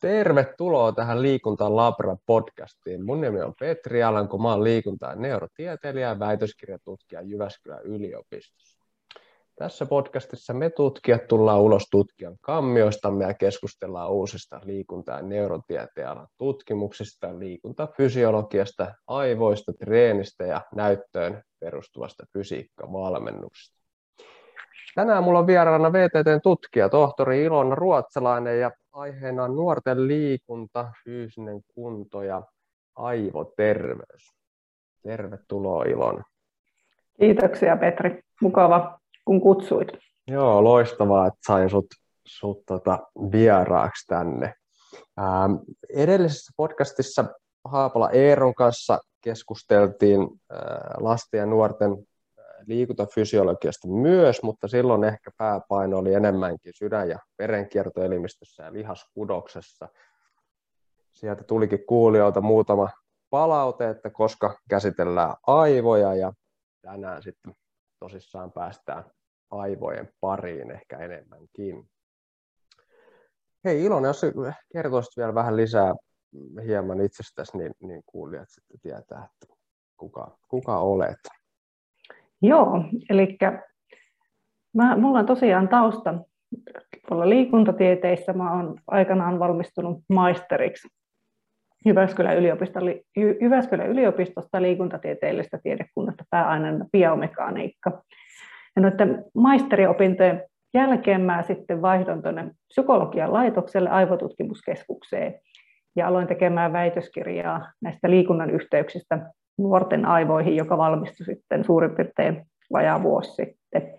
Tervetuloa tähän Liikunta Labra podcastiin. Mun nimi on Petri Alanko, mä oon liikunta- ja neurotieteilijä ja väitöskirjatutkija Jyväskylän yliopistossa. Tässä podcastissa me tutkijat tullaan ulos tutkijan kammioistamme ja keskustellaan uusista liikunta- ja neurotieteen tutkimuksista, liikuntafysiologiasta, aivoista, treenistä ja näyttöön perustuvasta fysiikkavalmennuksesta. Tänään mulla on vieraana VTTn tutkija, tohtori Ilona Ruotsalainen ja aiheena on nuorten liikunta, fyysinen kunto ja aivoterveys. Tervetuloa Ilona. Kiitoksia Petri. Mukava, kun kutsuit. Joo, loistavaa, että sain sut, sut tota, vieraaksi tänne. Ähm, edellisessä podcastissa Haapala Eeron kanssa keskusteltiin äh, lasten ja nuorten liikuntafysiologiasta myös, mutta silloin ehkä pääpaino oli enemmänkin sydän- ja verenkiertoelimistössä ja lihaskudoksessa. Sieltä tulikin kuulijoilta muutama palaute, että koska käsitellään aivoja ja tänään sitten tosissaan päästään aivojen pariin ehkä enemmänkin. Hei Ilona, jos kertoisit vielä vähän lisää hieman itsestäsi, niin, niin kuulijat sitten tietää, että kuka, kuka olet. Joo, eli minulla on tosiaan tausta tuolla liikuntatieteissä. Mä olen aikanaan valmistunut maisteriksi Jyväskylän, yliopisto, Jyväskylän yliopistosta liikuntatieteellisestä tiedekunnasta pääaineena biomekaniikka. Ja noiden maisteriopintojen jälkeen mä sitten vaihdon tuonne psykologian laitokselle aivotutkimuskeskukseen ja aloin tekemään väitöskirjaa näistä liikunnan yhteyksistä nuorten aivoihin, joka valmistui sitten suurin piirtein vajaa vuosi sitten.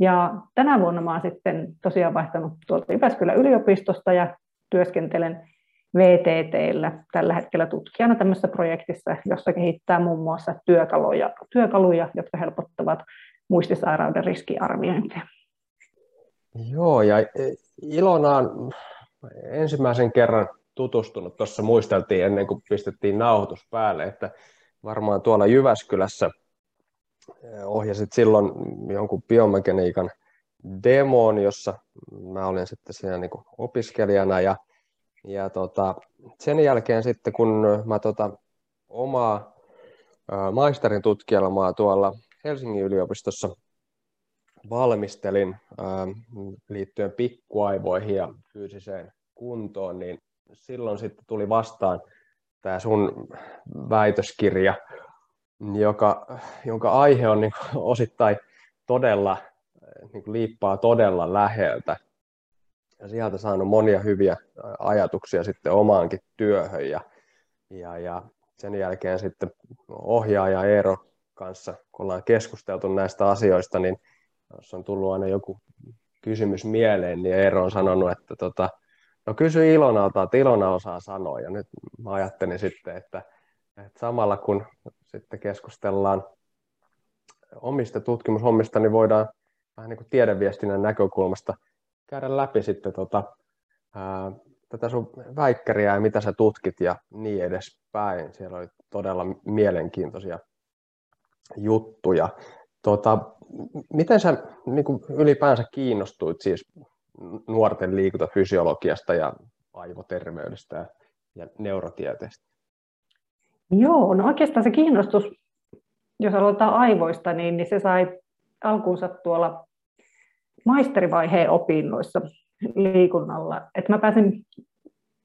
Ja tänä vuonna olen sitten tosiaan vaihtanut tuolta Jyväskylän yliopistosta ja työskentelen VTTllä tällä hetkellä tutkijana tämmöisessä projektissa, jossa kehittää muun muassa työkaluja, työkaluja jotka helpottavat muistisairauden riskiarviointia. Joo, ja Ilonaan ensimmäisen kerran tutustunut, tuossa muisteltiin ennen kuin pistettiin nauhoitus päälle, että varmaan tuolla Jyväskylässä ohjasit silloin jonkun biomekaniikan demoon, jossa mä olin sitten siinä niin kuin opiskelijana ja, ja tota, sen jälkeen sitten kun mä tota, omaa maisterin tutkielmaa tuolla Helsingin yliopistossa valmistelin liittyen pikkuaivoihin ja fyysiseen kuntoon, niin silloin sitten tuli vastaan tämä sun väitöskirja, joka, jonka aihe on niin osittain todella, niin liippaa todella läheltä. Ja sieltä saanut monia hyviä ajatuksia sitten omaankin työhön. Ja, ja, ja sen jälkeen sitten ohjaaja Eero kanssa, kun ollaan keskusteltu näistä asioista, niin jos on tullut aina joku kysymys mieleen, niin Eero on sanonut, että tota, No kysy Ilonalta, että Ilona osaa sanoa. Ja nyt mä ajattelin sitten, että, että samalla kun sitten keskustellaan omista tutkimushommista, niin voidaan vähän niin kuin tiedeviestinnän näkökulmasta käydä läpi sitten tota, ää, tätä sun väikkäriä ja mitä sä tutkit ja niin edespäin. Siellä oli todella mielenkiintoisia juttuja. Tota, miten sä niin kuin ylipäänsä kiinnostuit siis nuorten liikuntafysiologiasta ja aivoterveydestä ja, neurotieteestä? Joo, no oikeastaan se kiinnostus, jos aloitetaan aivoista, niin, niin se sai alkuunsa tuolla maisterivaiheen opinnoissa liikunnalla. Et mä pääsin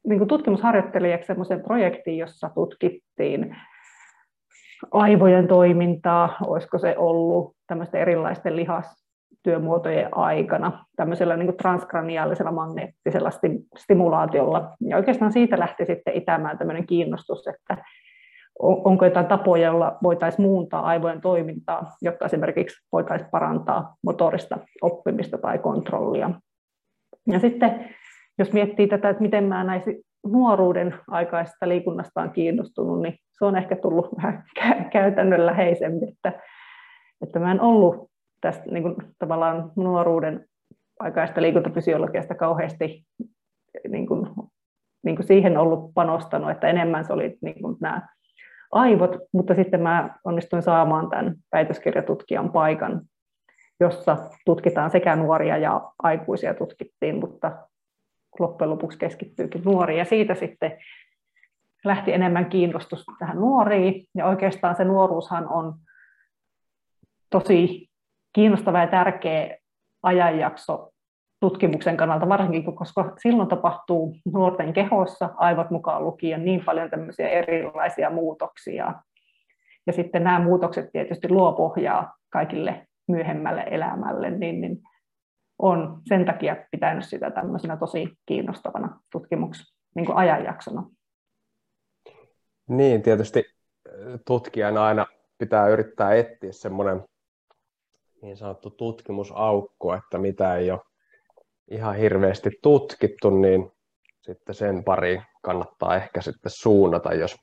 niin tutkimusharjoittelijaksi sellaiseen projektiin, jossa tutkittiin aivojen toimintaa, olisiko se ollut tämmöisten erilaisten lihas, työmuotojen aikana tämmöisellä niin transkraniaalisella magneettisella stimulaatiolla. Ja oikeastaan siitä lähti sitten itämään tämmöinen kiinnostus, että onko jotain tapoja, joilla voitaisiin muuntaa aivojen toimintaa, jotta esimerkiksi voitaisiin parantaa motorista oppimista tai kontrollia. Ja sitten jos miettii tätä, että miten mä näissä nuoruuden aikaisesta liikunnasta on kiinnostunut, niin se on ehkä tullut vähän käytännönläheisemmin, että, että mä en ollut tästä niin kuin, tavallaan nuoruuden aikaista liikuntafysiologiasta kauheasti niin kuin, niin kuin siihen ollut panostanut, että enemmän se oli niin kuin nämä aivot, mutta sitten mä onnistuin saamaan tämän väitöskirjatutkijan paikan, jossa tutkitaan sekä nuoria ja aikuisia tutkittiin, mutta loppujen lopuksi keskittyykin nuoriin. Ja siitä sitten lähti enemmän kiinnostus tähän nuoriin. Ja oikeastaan se nuoruushan on tosi kiinnostava ja tärkeä ajanjakso tutkimuksen kannalta, varsinkin koska silloin tapahtuu nuorten kehossa, aivot mukaan lukien, niin paljon tämmöisiä erilaisia muutoksia. Ja sitten nämä muutokset tietysti luo pohjaa kaikille myöhemmälle elämälle, niin, niin on sen takia pitänyt sitä tämmöisenä tosi kiinnostavana tutkimuksena, niin ajanjaksona. Niin, tietysti tutkijan aina pitää yrittää etsiä semmoinen niin sanottu tutkimusaukko, että mitä ei ole ihan hirveästi tutkittu, niin sitten sen pari kannattaa ehkä sitten suunnata, jos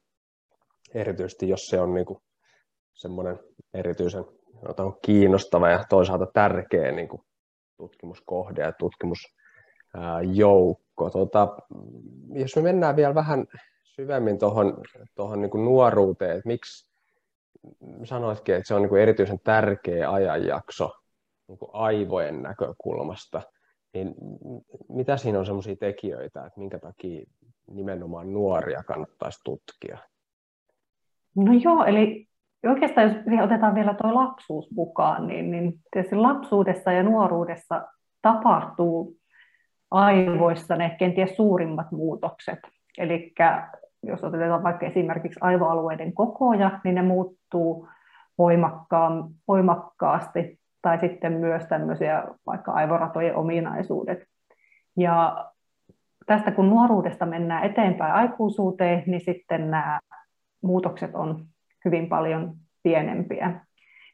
erityisesti jos se on niin kuin semmoinen erityisen kiinnostava ja toisaalta tärkeä niin kuin tutkimuskohde ja tutkimusjoukko. Tota, jos me mennään vielä vähän syvemmin tuohon tohon niin nuoruuteen, että miksi sanoitkin, että se on niin erityisen tärkeä ajanjakso niin aivojen näkökulmasta, niin mitä siinä on sellaisia tekijöitä, että minkä takia nimenomaan nuoria kannattaisi tutkia? No joo, eli oikeastaan jos otetaan vielä tuo lapsuus mukaan, niin, niin tietysti lapsuudessa ja nuoruudessa tapahtuu aivoissa ne kenties suurimmat muutokset. Eli jos otetaan vaikka esimerkiksi aivoalueiden kokoja, niin ne muuttuu voimakkaasti, tai sitten myös tämmöisiä vaikka aivoratojen ominaisuudet. Ja tästä kun nuoruudesta mennään eteenpäin aikuisuuteen, niin sitten nämä muutokset on hyvin paljon pienempiä.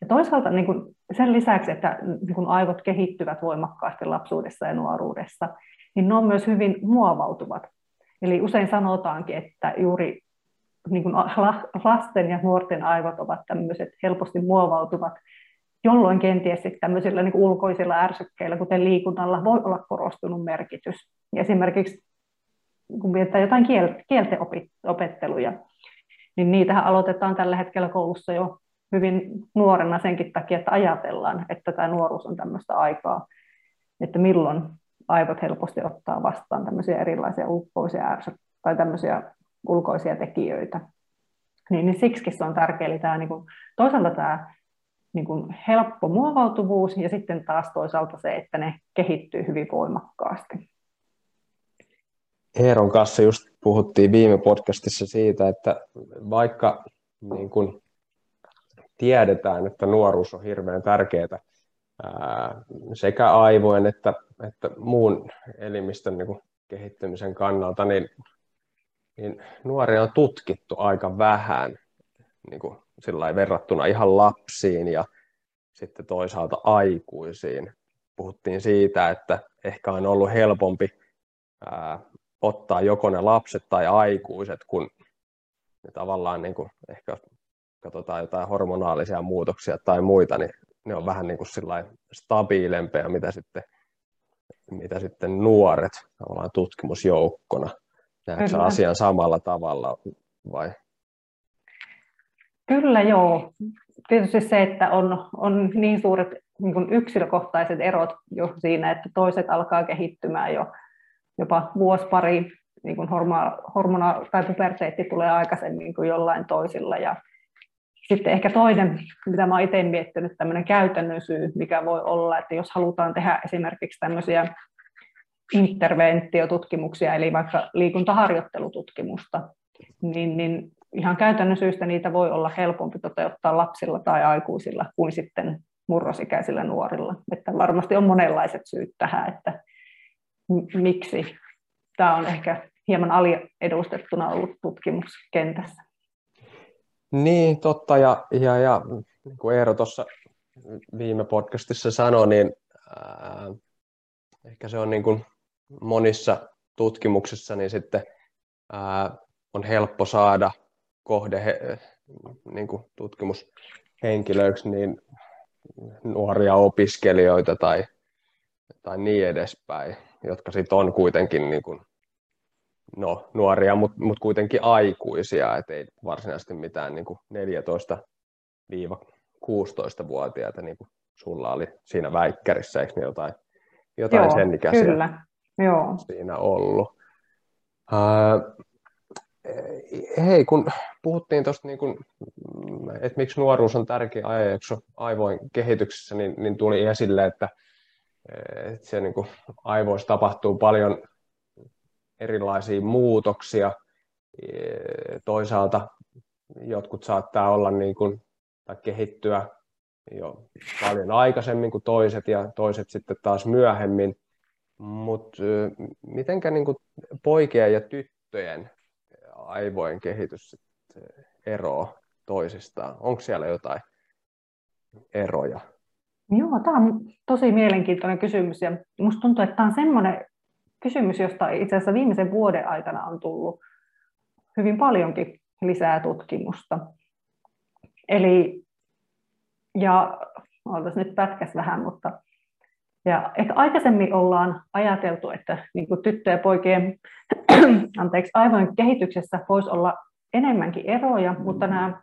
Ja toisaalta niin kuin sen lisäksi, että niin kuin aivot kehittyvät voimakkaasti lapsuudessa ja nuoruudessa, niin ne on myös hyvin muovautuvat. Eli usein sanotaankin, että juuri niin kuin lasten ja nuorten aivot ovat tämmöiset helposti muovautuvat, jolloin kenties tämmöisillä niin ulkoisilla ärsykkeillä, kuten liikunnalla, voi olla korostunut merkitys. Esimerkiksi kun mietitään jotain kielten opetteluja, niin niitähän aloitetaan tällä hetkellä koulussa jo hyvin nuorena senkin takia, että ajatellaan, että tämä nuoruus on tämmöistä aikaa, että milloin aivot helposti ottaa vastaan tämmöisiä erilaisia ulkoisia tai tämmöisiä ulkoisia tekijöitä. Niin, niin siksi se on tärkeää, eli tämä, niin kuin, toisaalta tämä niin kuin helppo muovautuvuus ja sitten taas toisaalta se, että ne kehittyy hyvin voimakkaasti. Eeron kanssa just puhuttiin viime podcastissa siitä, että vaikka niin kuin tiedetään, että nuoruus on hirveän tärkeää sekä aivojen että, että muun elimistön niin kuin kehittymisen kannalta, niin, niin nuoria on tutkittu aika vähän niin kuin verrattuna ihan lapsiin ja sitten toisaalta aikuisiin. Puhuttiin siitä, että ehkä on ollut helpompi ää, ottaa joko ne lapset tai aikuiset, kun ne tavallaan niin kuin, ehkä katsotaan jotain hormonaalisia muutoksia tai muita, niin ne on vähän niin kuin stabiilempia, mitä sitten, mitä sitten nuoret tavallaan tutkimusjoukkona. Näetkö asian samalla tavalla vai? Kyllä joo. Tietysti se, että on, on niin suuret niin kuin yksilökohtaiset erot jo siinä, että toiset alkaa kehittymään jo jopa vuosi pari, niin kuin hormona, hormona tai puberteetti tulee aikaisemmin kuin jollain toisilla. Ja sitten ehkä toinen, mitä mä itse miettinyt, tämmöinen käytännön syy, mikä voi olla, että jos halutaan tehdä esimerkiksi tämmöisiä interventiotutkimuksia, eli vaikka liikuntaharjoittelututkimusta, niin, niin ihan käytännön syystä niitä voi olla helpompi toteuttaa lapsilla tai aikuisilla kuin sitten murrosikäisillä nuorilla. Että varmasti on monenlaiset syyt tähän, että miksi tämä on ehkä hieman aliedustettuna ollut tutkimuskentässä. Niin, totta. Ja, ja, ja niin kuin Eero tuossa viime podcastissa sanoi, niin ää, ehkä se on niin kuin monissa tutkimuksissa niin sitten ää, on helppo saada kohde he, niin kuin tutkimushenkilöiksi niin nuoria opiskelijoita tai, tai niin edespäin, jotka sitten on kuitenkin niin kuin no, nuoria, mutta mut kuitenkin aikuisia, et ei varsinaisesti mitään niin 14-16-vuotiaita, niin kuin sulla oli siinä väikkärissä, eikö ne jotain, jotain Joo, sen ikäisiä? Kyllä, Joo. siinä ollut. Uh, hei, kun puhuttiin tuosta, niin että miksi nuoruus on tärkeä ajanjakso aivojen kehityksessä, niin, niin tuli esille, että, että se niin kuin, aivoissa tapahtuu paljon erilaisia muutoksia. Toisaalta jotkut saattaa olla niin kuin, tai kehittyä jo paljon aikaisemmin kuin toiset ja toiset sitten taas myöhemmin. Mutta mitenkä niin kuin poikien ja tyttöjen aivojen kehitys eroa toisistaan? Onko siellä jotain eroja? Joo, tämä on tosi mielenkiintoinen kysymys ja minusta tuntuu, että tämä on sellainen kysymys, josta itse asiassa viimeisen vuoden aikana on tullut hyvin paljonkin lisää tutkimusta. Eli, ja oltaisiin nyt pätkäs vähän, mutta ja ehkä aikaisemmin ollaan ajateltu, että niin kuin tyttöjen ja poikien anteeksi, aivojen kehityksessä voisi olla enemmänkin eroja, mutta nämä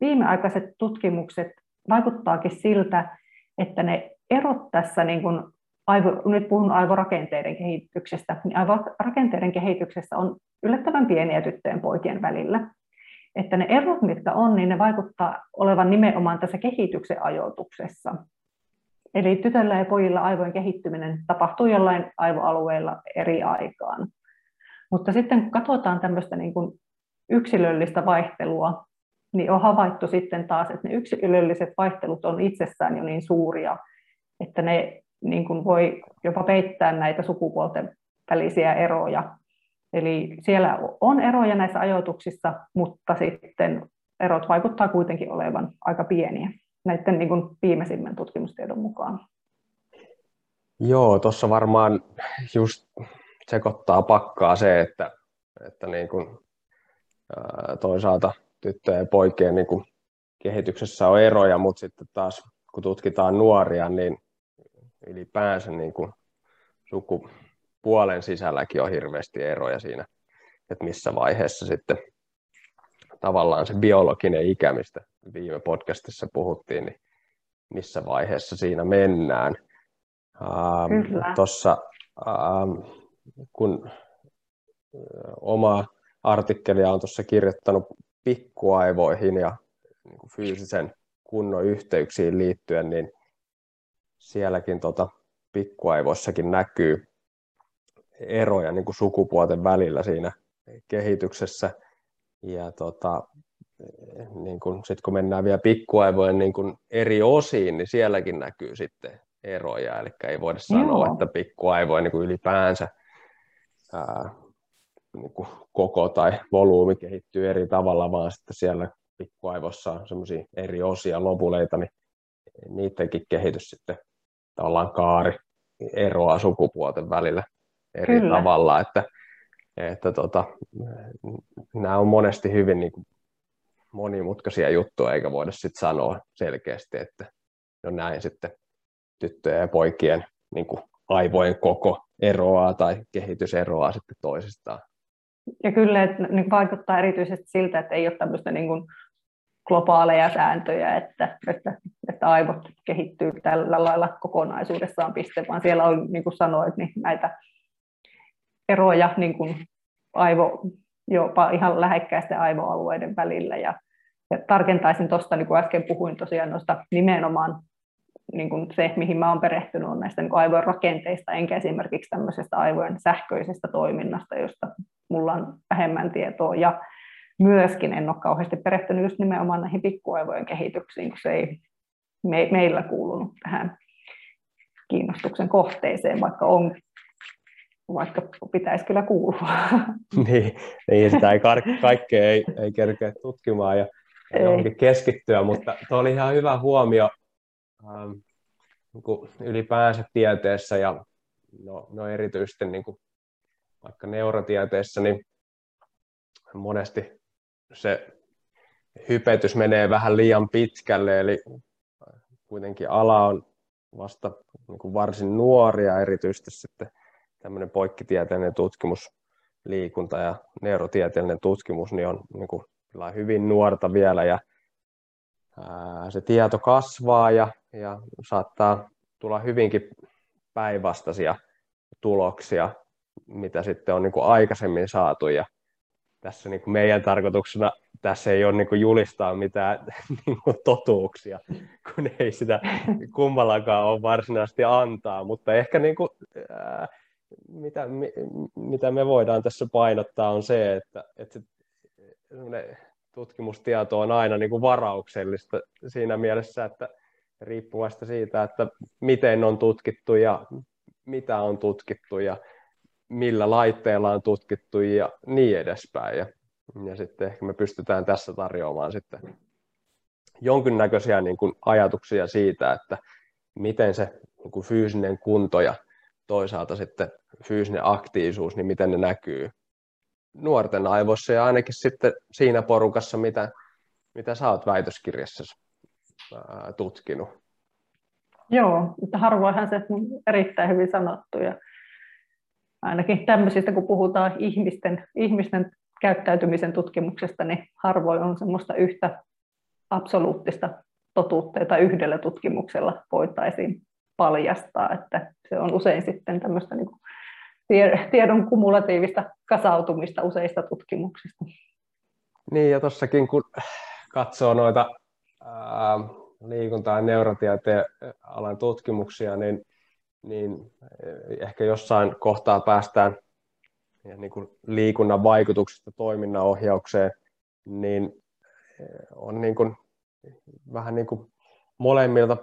viimeaikaiset tutkimukset vaikuttaakin siltä, että ne erot tässä, niin kuin aivo, nyt puhun aivorakenteiden kehityksestä, niin aivorakenteiden kehityksessä on yllättävän pieniä tyttöjen poikien välillä. Että ne erot, mitkä on, niin ne vaikuttaa olevan nimenomaan tässä kehityksen ajoituksessa. Eli tytöllä ja pojilla aivojen kehittyminen tapahtuu jollain aivoalueella eri aikaan. Mutta sitten kun katsotaan tämmöistä niin kuin yksilöllistä vaihtelua, niin on havaittu sitten taas, että ne yksilölliset vaihtelut on itsessään jo niin suuria, että ne niin kuin voi jopa peittää näitä sukupuolten välisiä eroja. Eli siellä on eroja näissä ajoituksissa, mutta sitten erot vaikuttaa kuitenkin olevan aika pieniä näiden niin kuin viimeisimmän tutkimustiedon mukaan. Joo, tuossa varmaan just sekoittaa pakkaa se, että, että niin kuin, toisaalta tyttöjen ja poikien niin kuin kehityksessä on eroja, mutta sitten taas kun tutkitaan nuoria, niin ylipäänsä niin kuin sukupuolen sisälläkin on hirveästi eroja siinä, että missä vaiheessa sitten tavallaan se biologinen ikä, mistä viime podcastissa puhuttiin, niin missä vaiheessa siinä mennään. Ähm, Tuossa ähm, kun oma artikkelia on tuossa kirjoittanut pikkuaivoihin ja niin fyysisen kunnon yhteyksiin liittyen, niin sielläkin tota, pikkuaivoissakin näkyy eroja niin kuin sukupuolten välillä siinä kehityksessä. Ja tota, niin kun, sit kun mennään vielä pikkuaivojen niin kun eri osiin, niin sielläkin näkyy sitten eroja. Eli ei voida sanoa, Joo. että pikkuaivoja niin ylipäänsä ää, niin kuin koko tai volyymi kehittyy eri tavalla, vaan sitten siellä pikkuaivossa on semmoisia eri osia, lobuleita, niin niidenkin kehitys sitten tavallaan kaari eroaa sukupuolten välillä eri Kyllä. tavalla, että, että tota, nämä on monesti hyvin niin kuin monimutkaisia juttuja, eikä voida sitten sanoa selkeästi, että no näin sitten tyttöjen ja poikien niin kuin aivojen koko eroaa tai kehitys eroaa sitten toisistaan. Ja kyllä, että niin vaikuttaa erityisesti siltä, että ei ole tämmöistä niin kuin globaaleja sääntöjä, että, että, että aivot kehittyy tällä lailla kokonaisuudessaan piste, vaan siellä on, niin kuin sanoit, niin näitä eroja niin kuin aivo, jopa ihan lähekkäisten aivoalueiden välillä. Ja, ja tarkentaisin tuosta, niin kuin äsken puhuin tosiaan noista nimenomaan niin kuin se, mihin mä olen perehtynyt, on näistä niin aivojen rakenteista, enkä esimerkiksi tämmöisestä aivojen sähköisestä toiminnasta, josta mulla on vähemmän tietoa. Ja myöskin en ole kauheasti perehtynyt just nimenomaan näihin pikkuaivojen kehityksiin, kun se ei me, meillä kuulunut tähän kiinnostuksen kohteeseen, vaikka on vaikka pitäisi kyllä kuulua. niin, niin sitä ei kaikkea ei, ei kerkeä tutkimaan ja ei. johonkin keskittyä, mutta tuo oli ihan hyvä huomio ähm, niin ylipäänsä tieteessä ja no, no erityisesti niin kuin vaikka neurotieteessä, niin monesti se hypetys menee vähän liian pitkälle, eli kuitenkin ala on vasta niin kuin varsin nuoria, erityisesti sitten tämmöinen poikkitieteellinen tutkimus, liikunta ja neurotieteellinen tutkimus, niin on niin kuin, hyvin nuorta vielä ja ää, se tieto kasvaa ja, ja saattaa tulla hyvinkin päinvastaisia tuloksia mitä sitten on niin kuin aikaisemmin saatu. Ja tässä niin kuin meidän tarkoituksena tässä ei ole niin kuin julistaa mitään niin kuin totuuksia, kun ei sitä kummallakaan ole varsinaisesti antaa, mutta ehkä niin kuin, ää, mitä, mi, mitä me voidaan tässä painottaa on se, että, että se, tutkimustieto on aina niin kuin varauksellista siinä mielessä, että riippuvasta siitä, että miten on tutkittu ja mitä on tutkittu ja millä laitteella on tutkittu ja niin edespäin. Ja, ja sitten ehkä me pystytään tässä tarjoamaan sitten jonkinnäköisiä niin kuin ajatuksia siitä, että miten se niin kuin fyysinen kunto ja toisaalta sitten fyysinen aktiivisuus, niin miten ne näkyy nuorten aivoissa ja ainakin sitten siinä porukassa, mitä, mitä sä oot väitöskirjassa tutkinut. Joo, mutta harvoinhan se on erittäin hyvin sanottu ja ainakin tämmöisistä, kun puhutaan ihmisten, ihmisten käyttäytymisen tutkimuksesta, niin harvoin on semmoista yhtä absoluuttista totuutta, jota yhdellä tutkimuksella voitaisiin paljastaa, että se on usein sitten tämmöistä niin kuin tiedon kumulatiivista kasautumista useista tutkimuksista. Niin, ja tuossakin kun katsoo noita ää, liikunta- ja neurotieteen alan tutkimuksia, niin, niin ehkä jossain kohtaa päästään ja niin kuin liikunnan vaikutuksesta toiminnanohjaukseen, niin on niin kuin, vähän niin kuin molemmilta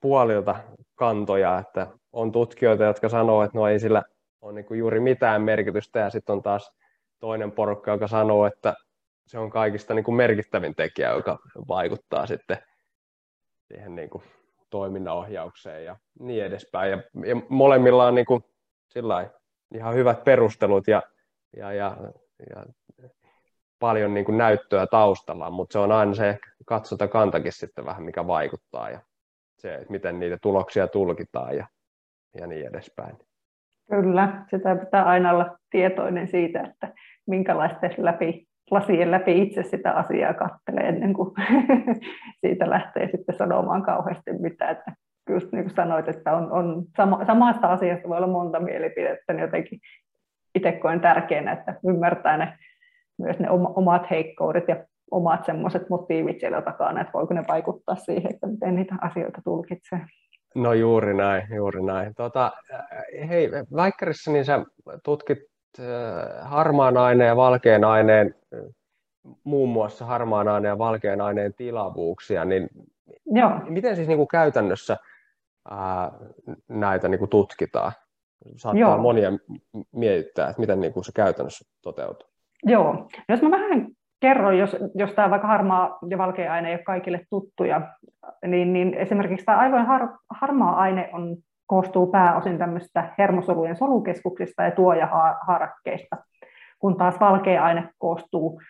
puolilta kantoja, että on tutkijoita, jotka sanoo, että no ei sillä ole niin kuin juuri mitään merkitystä, ja sitten on taas toinen porukka, joka sanoo, että se on kaikista niin kuin merkittävin tekijä, joka vaikuttaa sitten siihen niin kuin toiminnanohjaukseen ja niin edespäin. Ja, ja molemmilla on niin kuin, ihan hyvät perustelut ja, ja, ja, ja paljon niin kuin näyttöä taustalla, mutta se on aina se katsota kantakin sitten vähän, mikä vaikuttaa ja se, että miten niitä tuloksia tulkitaan ja, ja niin edespäin. Kyllä, sitä pitää aina olla tietoinen siitä, että minkälaisten läpi, lasien läpi itse sitä asiaa katselee ennen kuin siitä lähtee sitten sanomaan kauheasti mitään. Että just niin kuin sanoit, että on, on sama, samasta asiasta voi olla monta mielipidettä, niin jotenkin itse koen tärkeänä, että ymmärtää ne, myös ne omat heikkoudet ja omat semmoiset motiivit siellä takana, että voiko ne vaikuttaa siihen, että miten niitä asioita tulkitsee. No juuri näin, juuri näin. Tota, hei, Väikkärissä niin sä tutkit äh, harmaan aineen ja valkean aineen, muun muassa harmaan aineen ja valkean aineen tilavuuksia, niin Joo. miten siis niin kuin käytännössä ää, näitä niin kuin tutkitaan? Saattaa Joo. monia mietittää, että miten niin kuin se käytännössä toteutuu. Joo, jos mä vähän kerron, jos, jos tämä vaikka harmaa ja valkea aine ei ole kaikille tuttuja, niin, niin esimerkiksi tämä aivojen har, harmaa aine on, koostuu pääosin tämmöistä hermosolujen solukeskuksista ja tuojahaarakkeista, kun taas valkea aine koostuu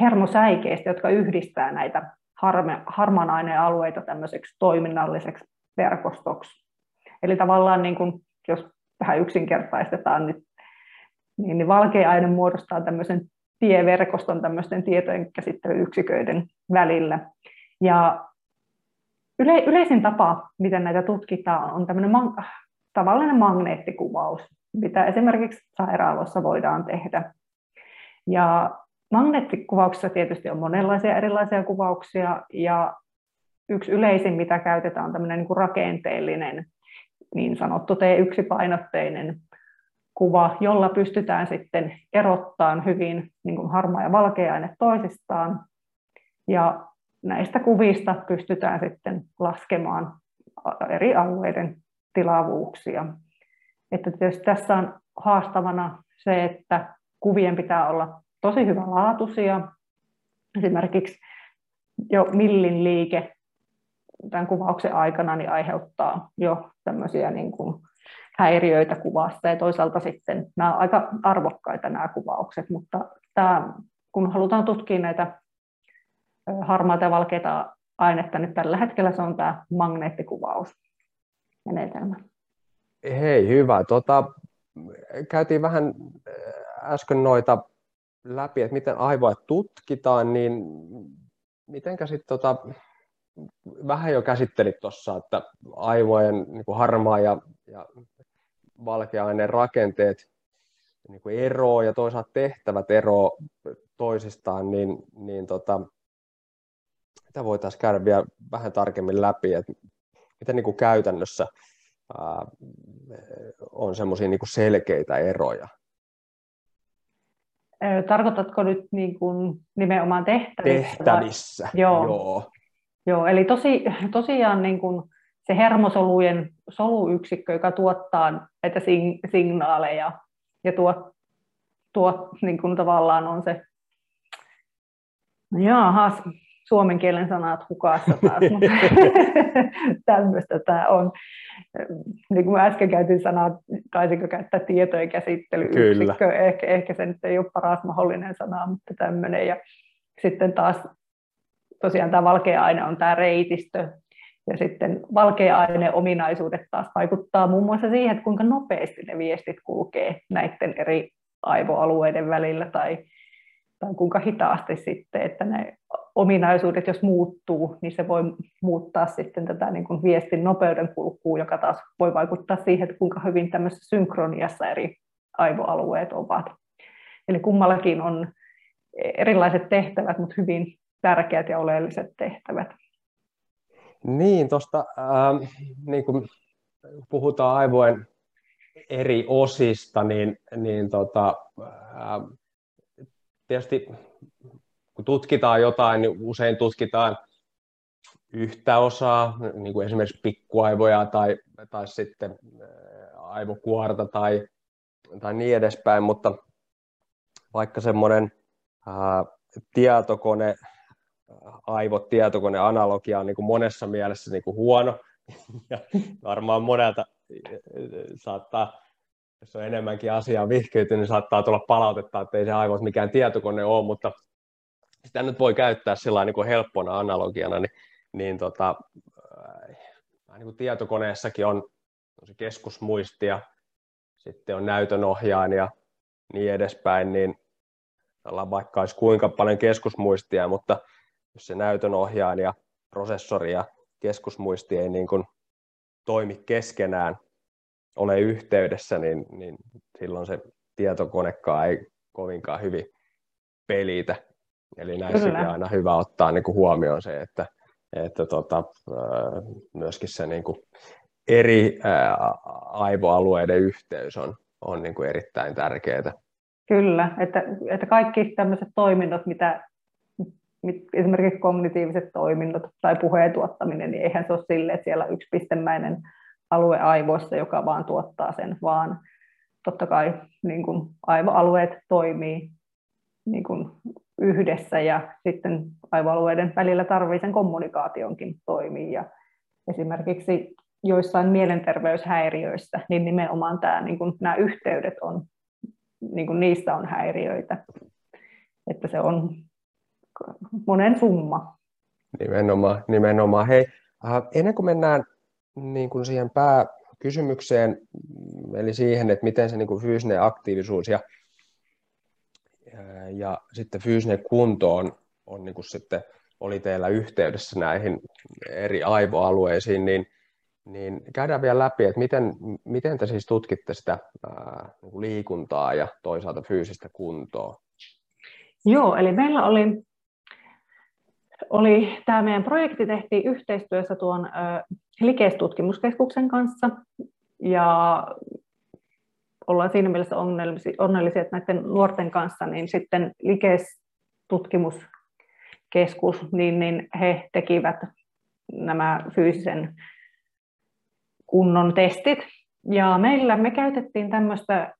hermosäikeistä, jotka yhdistää näitä harme, harmaan aineen alueita tämmöiseksi toiminnalliseksi verkostoksi. Eli tavallaan niin kun, jos vähän yksinkertaistetaan, niin, niin, niin valkea aine muodostaa tämmöisen tieverkoston tämmöisten tietojen käsittelyyksiköiden välillä. Ja yle, yleisin tapa, miten näitä tutkitaan, on tämmöinen man, tavallinen magneettikuvaus, mitä esimerkiksi sairaaloissa voidaan tehdä. Ja magneettikuvauksessa tietysti on monenlaisia erilaisia kuvauksia, ja yksi yleisin, mitä käytetään, on tämmöinen niin rakenteellinen, niin sanottu T1-painotteinen kuva, jolla pystytään sitten erottamaan hyvin niin kuin harmaa ja valkea aine toisistaan. Ja näistä kuvista pystytään sitten laskemaan eri alueiden tilavuuksia. Että tässä on haastavana se, että kuvien pitää olla tosi hyvälaatuisia. Esimerkiksi jo millin liike tämän kuvauksen aikana niin aiheuttaa jo tämmöisiä niin kuin häiriöitä kuvasta ja toisaalta sitten nämä aika arvokkaita nämä kuvaukset, mutta tämä, kun halutaan tutkia näitä harmaita ja valkeita ainetta, niin tällä hetkellä se on tämä magneettikuvaus menetelmä. Hei, hyvä. Tota, käytiin vähän äsken noita läpi, että miten aivoja tutkitaan, niin mitenkä sitten tota, vähän jo käsittelit tuossa, että aivojen niin harmaa ja, ja valkeaineen rakenteet niin kuin eroa ja toisaalta tehtävät eroa toisistaan, niin, niin tota, mitä voitaisiin käydä vielä vähän tarkemmin läpi, että miten niin kuin käytännössä ää, on semmoisia niin selkeitä eroja? Tarkoitatko nyt niin kuin nimenomaan tehtävissä? Tehtävissä, vai? Joo. Joo. Joo, eli tosi, tosiaan niin kuin se hermosolujen soluyksikkö, joka tuottaa näitä signaaleja ja tuo, tuo niin kuin tavallaan on se, jaahas, suomen kielen sanat hukassa taas, mutta tämmöistä tämä on. Niin kuin mä äsken käytin sanaa, taisinko käyttää tietojen käsittelyyksikkö, ehkä, ehkä se nyt ei ole paras mahdollinen sana, mutta tämmöinen. Ja sitten taas tosiaan tämä valkea aine on tämä reitistö, ja sitten valkea aine ominaisuudet taas vaikuttaa muun muassa siihen, että kuinka nopeasti ne viestit kulkee näiden eri aivoalueiden välillä tai, tai kuinka hitaasti sitten, että ne ominaisuudet, jos muuttuu, niin se voi muuttaa sitten tätä niin kuin viestin nopeuden kulkua, joka taas voi vaikuttaa siihen, että kuinka hyvin tämmöisessä synkroniassa eri aivoalueet ovat. Eli kummallakin on erilaiset tehtävät, mutta hyvin tärkeät ja oleelliset tehtävät. Niin, tuosta äh, niin kun puhutaan aivojen eri osista, niin, niin tota, äh, tietysti kun tutkitaan jotain, niin usein tutkitaan yhtä osaa, niin kuin esimerkiksi pikkuaivoja tai, tai sitten äh, aivokuorta tai, tai niin edespäin, mutta vaikka semmoinen ää, äh, tietokone, aivot tietokoneanalogia on niin kuin monessa mielessä niin kuin huono, ja varmaan monelta saattaa, jos on enemmänkin asiaa vihkiytynyt, niin saattaa tulla palautetta, että ei se aivot mikään tietokone ole, mutta sitä nyt voi käyttää sillä niin kuin helppona analogiana, niin, niin, tota, niin kuin tietokoneessakin on, on se keskusmuisti ja sitten on näytönohjaaja ja niin edespäin, niin vaikka olisi kuinka paljon keskusmuistia, mutta jos se näytönohjaaja ja prosessori ja keskusmuisti ei niin kuin toimi keskenään, ole yhteydessä, niin, niin silloin se tietokonekaan ei kovinkaan hyvin pelitä. Eli näissäkin on aina hyvä ottaa niin kuin huomioon se, että, että tota, myöskin se niin kuin eri aivoalueiden yhteys on, on niin kuin erittäin tärkeää. Kyllä, että, että kaikki tämmöiset toiminnot, mitä esimerkiksi kognitiiviset toiminnot tai puheen tuottaminen, niin eihän se ole sille, että siellä on yksi pistemäinen alue aivoissa, joka vaan tuottaa sen, vaan totta kai niin kuin aivoalueet toimii niin kuin yhdessä ja sitten aivoalueiden välillä tarvii sen kommunikaationkin toimii. Ja esimerkiksi joissain mielenterveyshäiriöissä, niin nimenomaan tämä, niin kuin nämä yhteydet on, niin kuin niissä on häiriöitä. Että se on monen summa. Nimenomaan, nimenomaan. Hei, äh, ennen kuin mennään niin kuin siihen pääkysymykseen, eli siihen, että miten se niin kuin fyysinen aktiivisuus ja, ja sitten fyysinen kunto on, on niin kuin sitten, oli teillä yhteydessä näihin eri aivoalueisiin, niin, niin käydään vielä läpi, että miten, miten te siis tutkitte sitä ää, niin kuin liikuntaa ja toisaalta fyysistä kuntoa? Joo, eli meillä oli oli, tämä meidän projekti tehtiin yhteistyössä tuon Likes-tutkimuskeskuksen kanssa ja ollaan siinä mielessä onnellisia, että näiden nuorten kanssa niin sitten Likes-tutkimuskeskus, niin, niin he tekivät nämä fyysisen kunnon testit. Ja meillä me käytettiin tämmöistä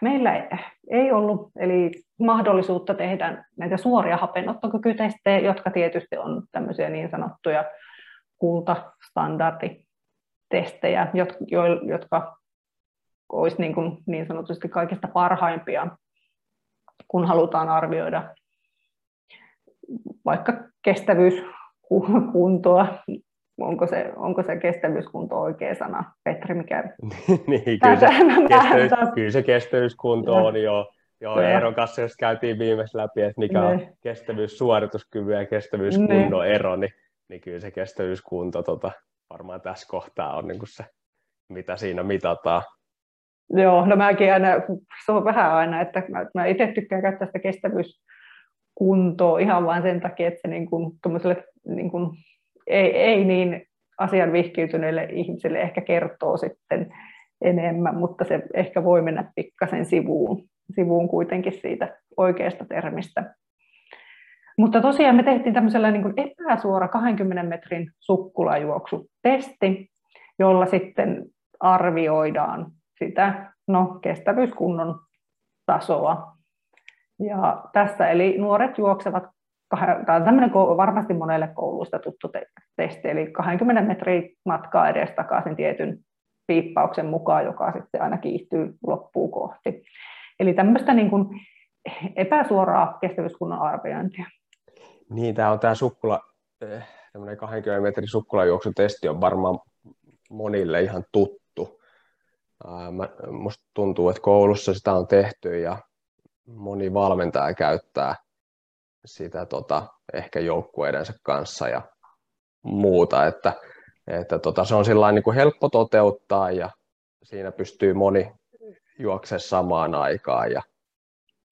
meillä ei ollut eli mahdollisuutta tehdä näitä suoria hapenottokykytestejä, jotka tietysti on tämmöisiä niin sanottuja kultastandarditestejä, jotka olisi niin, kuin niin sanotusti kaikista parhaimpia, kun halutaan arvioida vaikka kestävyyskuntoa onko se, onko se kestävyyskunto oikea sana, Petri, mikä... niin, kyllä, se, kestävyys, kyllä se kestävyyskunto on jo. Joo, Eeron kanssa jos käytiin viimeksi läpi, että mikä on niin. kestävyyssuorituskyvyn ja kestävyyskunnon niin. ero, niin, niin kyllä se kestävyyskunto tota, varmaan tässä kohtaa on niin kuin se, mitä siinä mitataan. Joo, no mäkin aina, se on vähän aina, että mä, mä itse tykkään käyttää sitä kestävyyskuntoa ihan vain sen takia, että se niin kuin, niin kuin, ei, ei niin asian vihkiytyneille ihmisille ehkä kertoo sitten enemmän, mutta se ehkä voi mennä pikkasen sivuun, sivuun kuitenkin siitä oikeasta termistä. Mutta tosiaan me tehtiin tämmöisellä niin kuin epäsuora 20 metrin sukkulajuoksutesti, jolla sitten arvioidaan sitä no, kestävyyskunnon tasoa. Ja tässä eli nuoret juoksevat, tämä on tämmöinen varmasti monelle koulusta tuttu testi, eli 20 metriä matkaa edes takaisin tietyn piippauksen mukaan, joka sitten aina kiihtyy loppuun kohti. Eli tämmöistä niin kuin epäsuoraa kestävyyskunnan arviointia. Niin, tämä on tämä sukkula, eh, tämmöinen 20 metrin sukkulajuoksutesti on varmaan monille ihan tuttu. Mä, musta tuntuu, että koulussa sitä on tehty ja moni valmentaja käyttää sitä tota, ehkä joukkueidensa kanssa ja muuta, että, että tota, se on niin kuin helppo toteuttaa ja siinä pystyy moni juokse samaan aikaan ja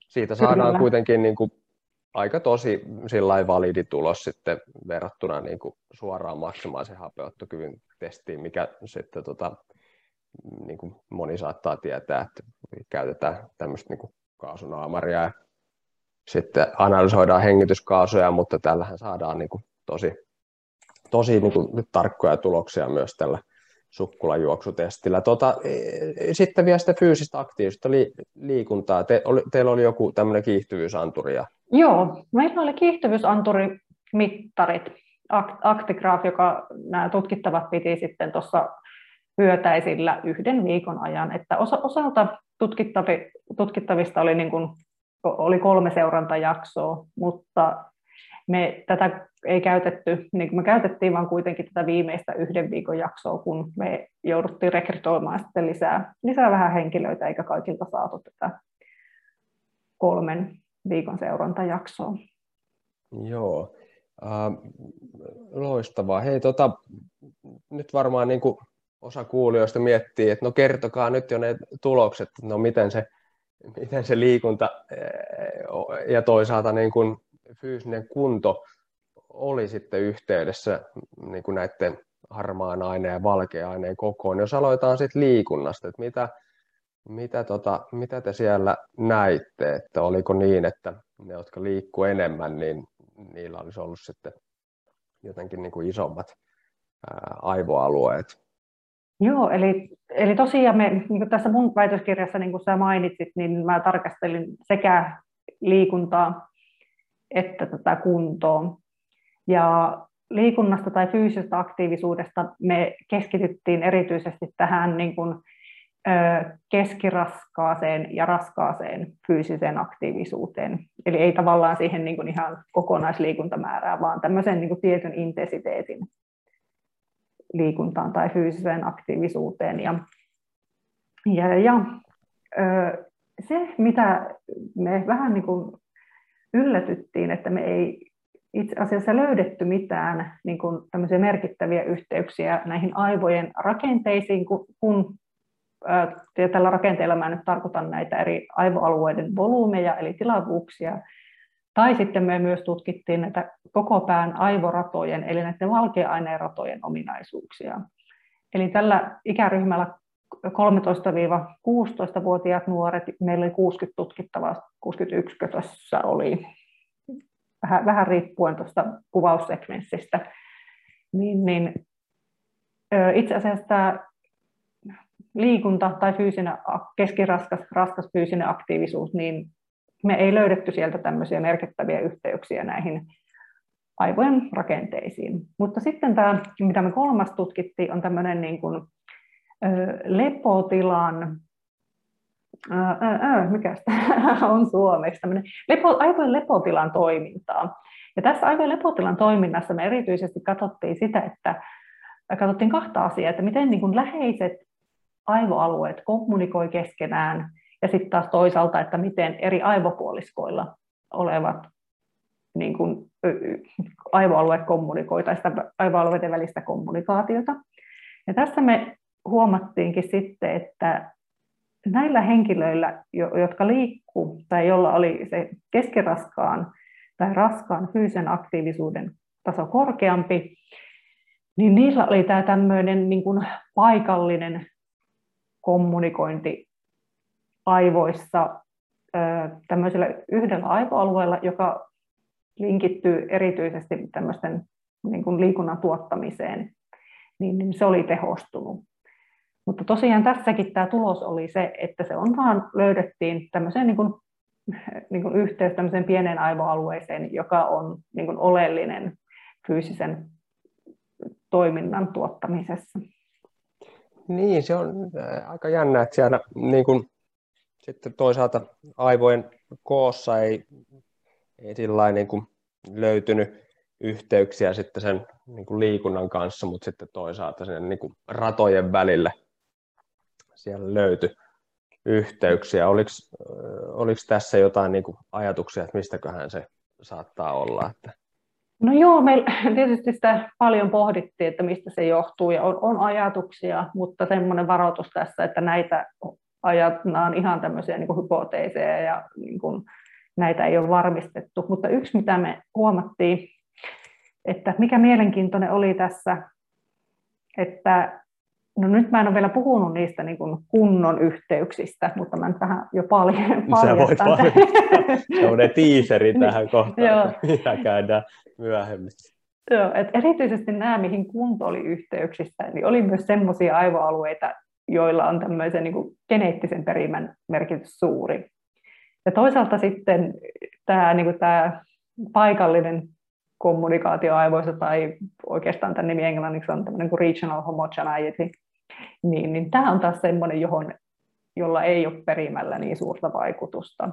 siitä saadaan Kyllä. kuitenkin niin kuin aika tosi sillä validi tulos sitten verrattuna niin kuin suoraan maksimaalisen hapeuttokyvyn testiin, mikä sitten tota, niin kuin moni saattaa tietää, että käytetään tämmöistä niin kuin kaasunaamaria ja sitten analysoidaan hengityskaasuja, mutta tällähän saadaan niin kuin tosi, tosi niin kuin tarkkoja tuloksia myös tällä sukkulajuoksutestillä. Tota, e, e, sitten vielä sitä fyysistä aktiivista li, liikuntaa. Te, oli, teillä oli joku tämmöinen kiihtyvyysanturi. Ja... Joo, meillä oli kiihtyvyysanturimittarit, Actigraph, joka nämä tutkittavat piti sitten tuossa hyötäisillä yhden viikon ajan. Että osa, osalta tutkittavi, tutkittavista oli, niin kuin, oli kolme seurantajaksoa, mutta me tätä ei käytetty, niin me käytettiin vaan kuitenkin tätä viimeistä yhden viikon jaksoa, kun me jouduttiin rekrytoimaan sitten lisää, lisää vähän henkilöitä, eikä kaikilta saatu tätä kolmen viikon seurantajaksoa. Joo, äh, loistavaa. Hei, tota, nyt varmaan niin kuin osa kuulijoista miettii, että no kertokaa nyt jo ne tulokset, no miten se, miten se liikunta ja toisaalta niin kuin fyysinen kunto oli sitten yhteydessä niin kuin näiden harmaan aineen ja valkean aineen kokoon. Jos aloitetaan sitten liikunnasta, että mitä, mitä, tota, mitä te siellä näitte, että oliko niin, että ne, jotka liikkuu enemmän, niin niillä olisi ollut sitten jotenkin niin kuin isommat ää, aivoalueet. Joo, eli, eli tosiaan me, niin kuin tässä mun väitöskirjassa, niin kuin sä mainitsit, niin mä tarkastelin sekä liikuntaa että tätä kuntoa. Ja liikunnasta tai fyysisestä aktiivisuudesta me keskityttiin erityisesti tähän niin kuin, keskiraskaaseen ja raskaaseen fyysiseen aktiivisuuteen. Eli ei tavallaan siihen niin kuin ihan kokonaisliikuntamäärään, vaan tämmöisen niin kuin tietyn intensiteetin liikuntaan tai fyysiseen aktiivisuuteen. Ja, ja, ja se, mitä me vähän niin kuin yllätyttiin, että me ei itse asiassa löydetty mitään niin kuin merkittäviä yhteyksiä näihin aivojen rakenteisiin, kun, kun ja tällä rakenteella mä nyt tarkoitan näitä eri aivoalueiden volyymeja, eli tilavuuksia, tai sitten me myös tutkittiin näitä koko pään aivoratojen, eli näiden valkeaineen ratojen ominaisuuksia. Eli tällä ikäryhmällä 13-16-vuotiaat nuoret, meillä oli 60 tutkittavaa, 61 tuossa oli, vähän, vähän riippuen tuosta kuvaussekvenssistä, niin, niin itse asiassa tämä liikunta tai fyysinen, keskiraskas raskas fyysinen aktiivisuus, niin me ei löydetty sieltä tämmöisiä merkittäviä yhteyksiä näihin aivojen rakenteisiin. Mutta sitten tämä, mitä me kolmas tutkittiin, on tämmöinen niin kuin, ö, lepotilan, mikä on suomeksi, tämmöinen lepo, aivojen lepotilan toimintaa. Ja tässä aivojen lepotilan toiminnassa me erityisesti katsottiin sitä, että katsottiin kahta asiaa, että miten niin kuin läheiset aivoalueet kommunikoi keskenään ja sitten taas toisaalta, että miten eri aivopuoliskoilla olevat niin kuin, aivoalueet kommunikoi tai sitä aivoalueiden välistä kommunikaatiota. Ja tässä me huomattiinkin sitten, että näillä henkilöillä, jotka liikkuu tai jolla oli se keskiraskaan tai raskaan fyysisen aktiivisuuden taso korkeampi, niin niillä oli tämä tämmöinen niin kuin paikallinen kommunikointi aivoissa tämmöisellä yhdellä aivoalueella, joka linkittyy erityisesti tämmöisten niin kuin liikunnan tuottamiseen, niin, niin se oli tehostunut. Mutta tosiaan tässäkin tämä tulos oli se, että se on vaan löydettiin tämmöiseen niin kuin, niin kuin yhteys tämmöiseen pieneen aivoalueeseen, joka on niin kuin oleellinen fyysisen toiminnan tuottamisessa. Niin, se on aika jännä, että siellä niin kuin, sitten toisaalta aivojen koossa ei, ei sillä niin kuin löytynyt yhteyksiä sitten sen niin kuin liikunnan kanssa, mutta sitten toisaalta sen niin kuin ratojen välillä siellä löytyi yhteyksiä. Oliko, oliko tässä jotain niin kuin ajatuksia, että mistäköhän se saattaa olla? Että... No joo, me tietysti sitä paljon pohdittiin, että mistä se johtuu ja on, on ajatuksia, mutta semmoinen varoitus tässä, että näitä ajatellaan ihan tämmöisiä niin kuin hypoteeseja ja niin kuin, näitä ei ole varmistettu. Mutta yksi, mitä me huomattiin, että mikä mielenkiintoinen oli tässä, että no nyt mä en ole vielä puhunut niistä niin kuin kunnon yhteyksistä, mutta mä nyt vähän jo paljon paljastan. Sä voit tiiseri tähän kohtaan, mitä käydään myöhemmin. Joo, että erityisesti nämä, mihin kunto oli yhteyksissä, niin oli myös semmoisia aivoalueita, joilla on tämmöisen niin kuin geneettisen perimän merkitys suuri. Ja toisaalta sitten tämä, niin kuin tämä paikallinen kommunikaatio aivoissa, tai oikeastaan tämän nimi englanniksi on tämmöinen kuin regional homogeneity, niin, niin tämä on taas semmoinen, johon, jolla ei ole perimällä niin suurta vaikutusta.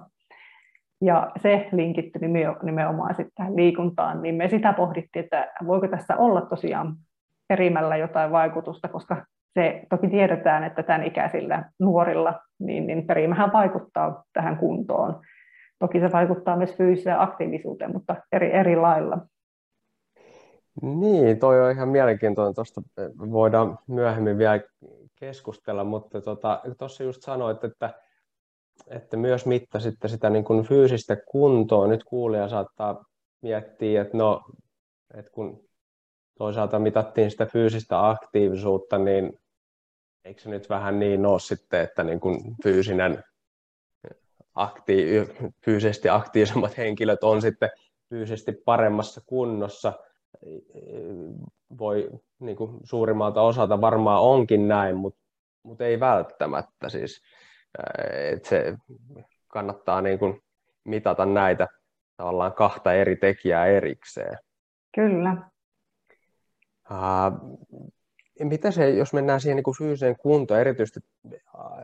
Ja se linkittyi nimenomaan sitten tähän liikuntaan, niin me sitä pohdittiin, että voiko tässä olla tosiaan perimällä jotain vaikutusta, koska se toki tiedetään, että tämän ikäisillä nuorilla niin, niin perimähän vaikuttaa tähän kuntoon. Toki se vaikuttaa myös fyysiseen aktiivisuuteen, mutta eri, eri lailla. Niin, toi on ihan mielenkiintoinen. Tuosta voidaan myöhemmin vielä keskustella, mutta tuossa tota, just sanoit, että, että myös mittasitte sitä niin kuin fyysistä kuntoa. Nyt kuulija saattaa miettiä, että no, että kun toisaalta mitattiin sitä fyysistä aktiivisuutta, niin eikö se nyt vähän niin ole sitten, että niin kuin fyysinen akti- fyysisesti aktiivisemmat henkilöt on sitten fyysisesti paremmassa kunnossa. Voi niin kuin suurimmalta osalta varmaan onkin näin, mutta, mutta ei välttämättä. Siis, että se kannattaa niin kuin mitata näitä tavallaan kahta eri tekijää erikseen. Kyllä. Uh, mitä se, jos mennään siihen niin fyysiseen kuntoon, erityisesti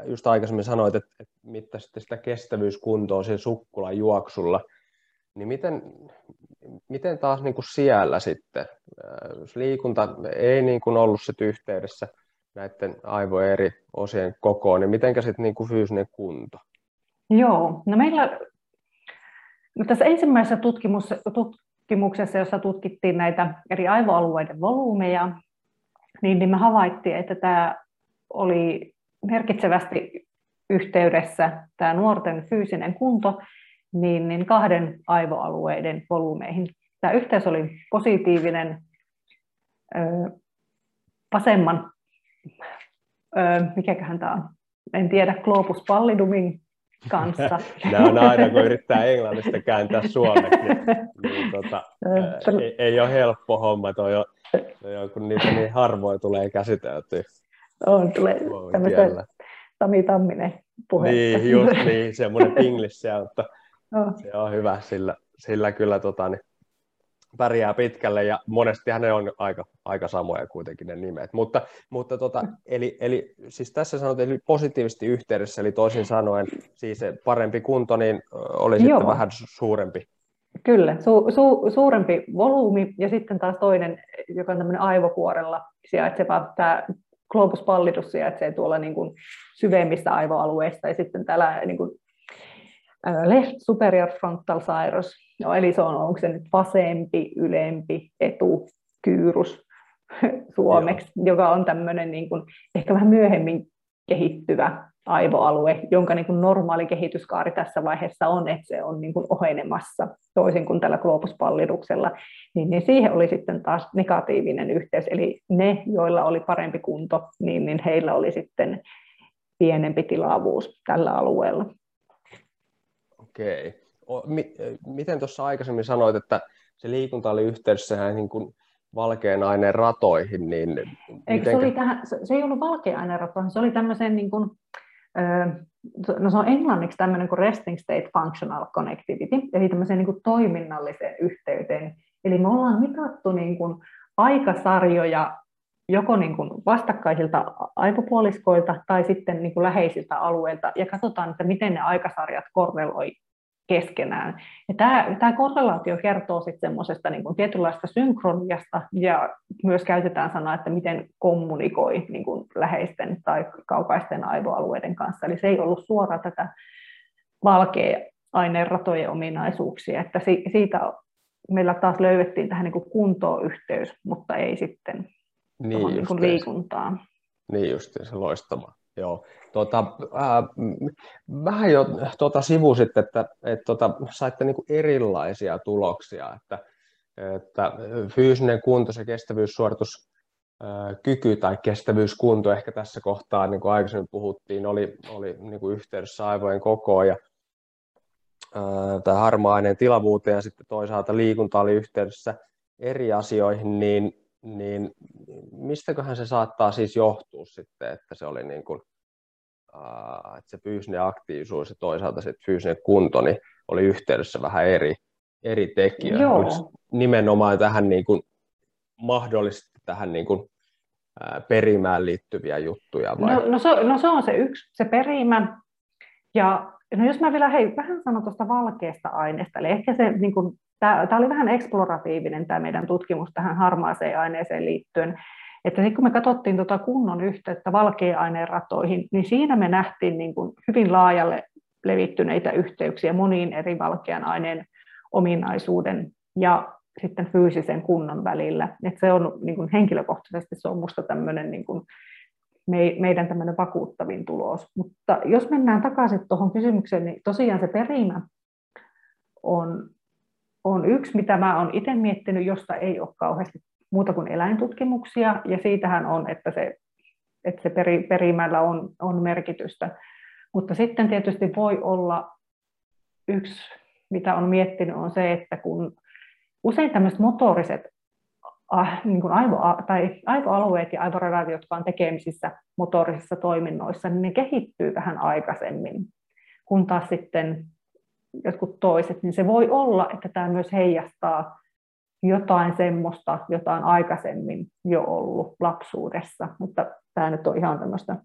just aikaisemmin sanoit, että, että mittasitte sitä kestävyyskuntoa siinä sukkulan juoksulla, niin miten, miten taas niin kuin siellä sitten, jos liikunta ei niin kuin ollut sit yhteydessä näiden aivojen eri osien kokoon, niin miten sitten niin kuin fyysinen kunto? Joo, no meillä no tässä ensimmäisessä tutkimus, tutkimuksessa, jossa tutkittiin näitä eri aivoalueiden volyymeja, niin, niin me havaittiin, että tämä oli merkitsevästi yhteydessä tämä nuorten fyysinen kunto niin, niin kahden aivoalueiden volyymeihin. Tämä yhteys oli positiivinen ö, vasemman, ö, mikäköhän tämä on, en tiedä, globus pallidumin kanssa. Nämä on aina, kun yrittää englannista kääntää suomeksi, niin, niin tota, ei, ei ole helppo homma. Toi on, on, kun niitä niin harvoin tulee käsiteltyä. On, tulee tämmöistä Tami Tamminen puhetta. Niin, just niin, semmoinen pinglis mutta oh. se on hyvä, sillä, sillä kyllä tota, niin, pärjää pitkälle ja monesti ne on aika, aika samoja kuitenkin ne nimet. Mutta, mutta tota, eli, eli siis tässä sanot, eli positiivisesti yhteydessä, eli toisin sanoen siis se parempi kunto niin oli Joo. sitten vähän suurempi. Kyllä, su, su, suurempi volyymi ja sitten taas toinen, joka on tämmöinen aivokuorella sijaitseva, tämä globus pallidus sijaitsee tuolla niin kuin syvemmissä aivoalueista ja sitten täällä niin kuin left superior frontal gyrus, no, eli se on, onko se nyt vasempi, ylempi, etukyyrus suomeksi, Joo. joka on tämmöinen niin kuin, ehkä vähän myöhemmin kehittyvä aivoalue, jonka niin kuin normaali kehityskaari tässä vaiheessa on, että se on niin kuin ohenemassa, toisin kuin tällä globuspalliduksella, niin, niin siihen oli sitten taas negatiivinen yhteys. Eli ne, joilla oli parempi kunto, niin, niin heillä oli sitten pienempi tilavuus tällä alueella. Okei. Miten tuossa aikaisemmin sanoit, että se liikunta oli yhteydessä niin kuin valkean aineen ratoihin, niin Eikö se, oli tähän, se ei ollut valkean aineen ratoihin, se oli tämmöisen niin kuin, no se on englanniksi tämmöinen kuin resting state functional connectivity, eli tämmöiseen niin kuin toiminnalliseen yhteyteen. Eli me ollaan mitattu niin kuin aikasarjoja joko niin kuin vastakkaisilta aivopuoliskoilta tai sitten niin kuin läheisiltä alueilta ja katsotaan, että miten ne aikasarjat korreloi keskenään. Ja tämä, tämä korrelaatio kertoo sitten semmoisesta niin kuin tietynlaista synkroniasta ja myös käytetään sanaa, että miten kommunikoi niin kuin läheisten tai kaukaisten aivoalueiden kanssa. Eli se ei ollut suora tätä valkea aineen ratojen ominaisuuksia, että siitä meillä taas löydettiin tähän niin kuin kuntoon yhteys, mutta ei sitten niin, niin kuin liikuntaan. Niin just, se loistava. Joo. Tuota, äh, vähän jo tuota sivusit, että, että tuota, saitte niin erilaisia tuloksia, että, että fyysinen kunto, se kestävyyssuoritus, kyky tai kestävyyskunto ehkä tässä kohtaa, niin kuin aikaisemmin puhuttiin, oli, oli niin kuin yhteydessä aivojen kokoon ja tai harmaa-aineen tilavuuteen ja sitten toisaalta liikunta oli yhteydessä eri asioihin, niin niin mistäköhän se saattaa siis johtua sitten, että se oli niin kuin, äh, että se fyysinen aktiivisuus ja toisaalta se fyysinen kunto niin oli yhteydessä vähän eri, eri tekijä. Joo. Nimenomaan tähän niin kuin, mahdollisesti tähän niin kuin, perimään liittyviä juttuja? Vai? No, no, se, no se on se yksi, se perimä. Ja no jos mä vielä hei, vähän sanon tuosta valkeasta aineesta, eli ehkä se niin kuin, Tämä, tämä oli vähän eksploratiivinen tämä meidän tutkimus tähän harmaaseen aineeseen liittyen. Että sitten kun me katsottiin tuota kunnon yhteyttä valkea-aineen ratoihin, niin siinä me nähtiin niin kuin hyvin laajalle levittyneitä yhteyksiä moniin eri valkean aineen ominaisuuden ja sitten fyysisen kunnon välillä. Et se on niin kuin henkilökohtaisesti se on minusta tämmöinen niin kuin me, meidän tämmöinen vakuuttavin tulos. Mutta jos mennään takaisin tuohon kysymykseen, niin tosiaan se perimä on on yksi, mitä mä olen itse miettinyt, josta ei ole kauheasti muuta kuin eläintutkimuksia, ja siitähän on, että se, että se peri, perimällä on, on merkitystä. Mutta sitten tietysti voi olla yksi, mitä on miettinyt, on se, että kun usein tämmöiset motoriset ah, niin kuin aivo, tai aivoalueet ja aivoradat, jotka on tekemisissä motorisissa toiminnoissa, niin ne kehittyy vähän aikaisemmin, kun taas sitten jotkut toiset, niin se voi olla, että tämä myös heijastaa jotain semmoista, jota on aikaisemmin jo ollut lapsuudessa, mutta tämä nyt on ihan tämmöistä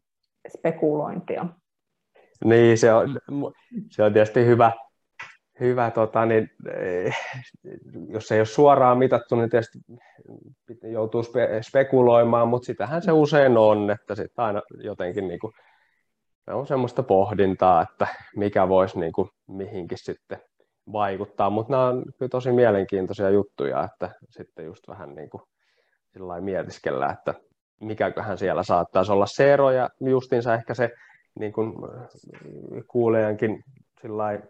spekulointia. Niin, se on, se on tietysti hyvä, hyvä tota, niin, eh, jos ei ole suoraan mitattu, niin tietysti joutuu spe, spekuloimaan, mutta sitähän se usein on, että sitten aina jotenkin niin kuin, on semmoista pohdintaa, että mikä voisi niin kuin mihinkin sitten vaikuttaa, mutta nämä on kyllä tosi mielenkiintoisia juttuja, että sitten just vähän niin kuin sillä mietiskellä, että mikäköhän siellä saattaisi olla se ero ja justiinsa ehkä se niin kuin kuulijankin sillä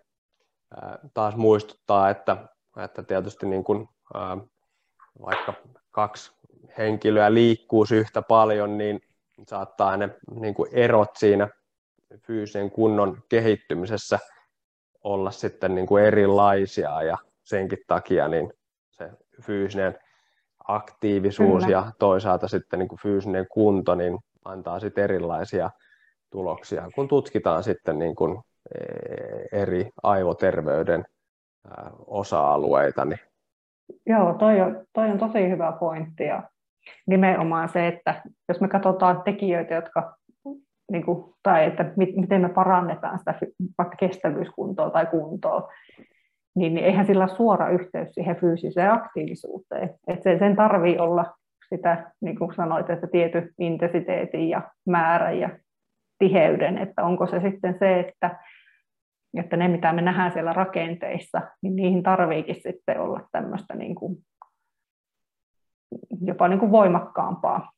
taas muistuttaa, että, että tietysti niin kuin, vaikka kaksi henkilöä liikkuisi yhtä paljon, niin saattaa ne niin kuin erot siinä fyysisen kunnon kehittymisessä olla sitten niin kuin erilaisia ja senkin takia niin se fyysinen aktiivisuus Kyllä. ja toisaalta sitten niin kuin fyysinen kunto niin antaa sitten erilaisia tuloksia, kun tutkitaan sitten niin kuin e, eri aivoterveyden osa-alueita. Niin. Joo, toi on, toi on tosi hyvä pointti ja nimenomaan se, että jos me katsotaan tekijöitä, jotka niin kuin, tai että miten me parannetaan sitä vaikka kestävyyskuntoa tai kuntoa, niin, niin eihän sillä ole suora yhteys siihen fyysiseen aktiivisuuteen. Et se, sen tarvii olla sitä, niin kuin sanoit, että tietty intensiteetin ja määrän ja tiheyden, että onko se sitten se, että, että ne mitä me nähdään siellä rakenteissa, niin niihin tarviikin sitten olla tämmöistä niin kuin, jopa niin kuin voimakkaampaa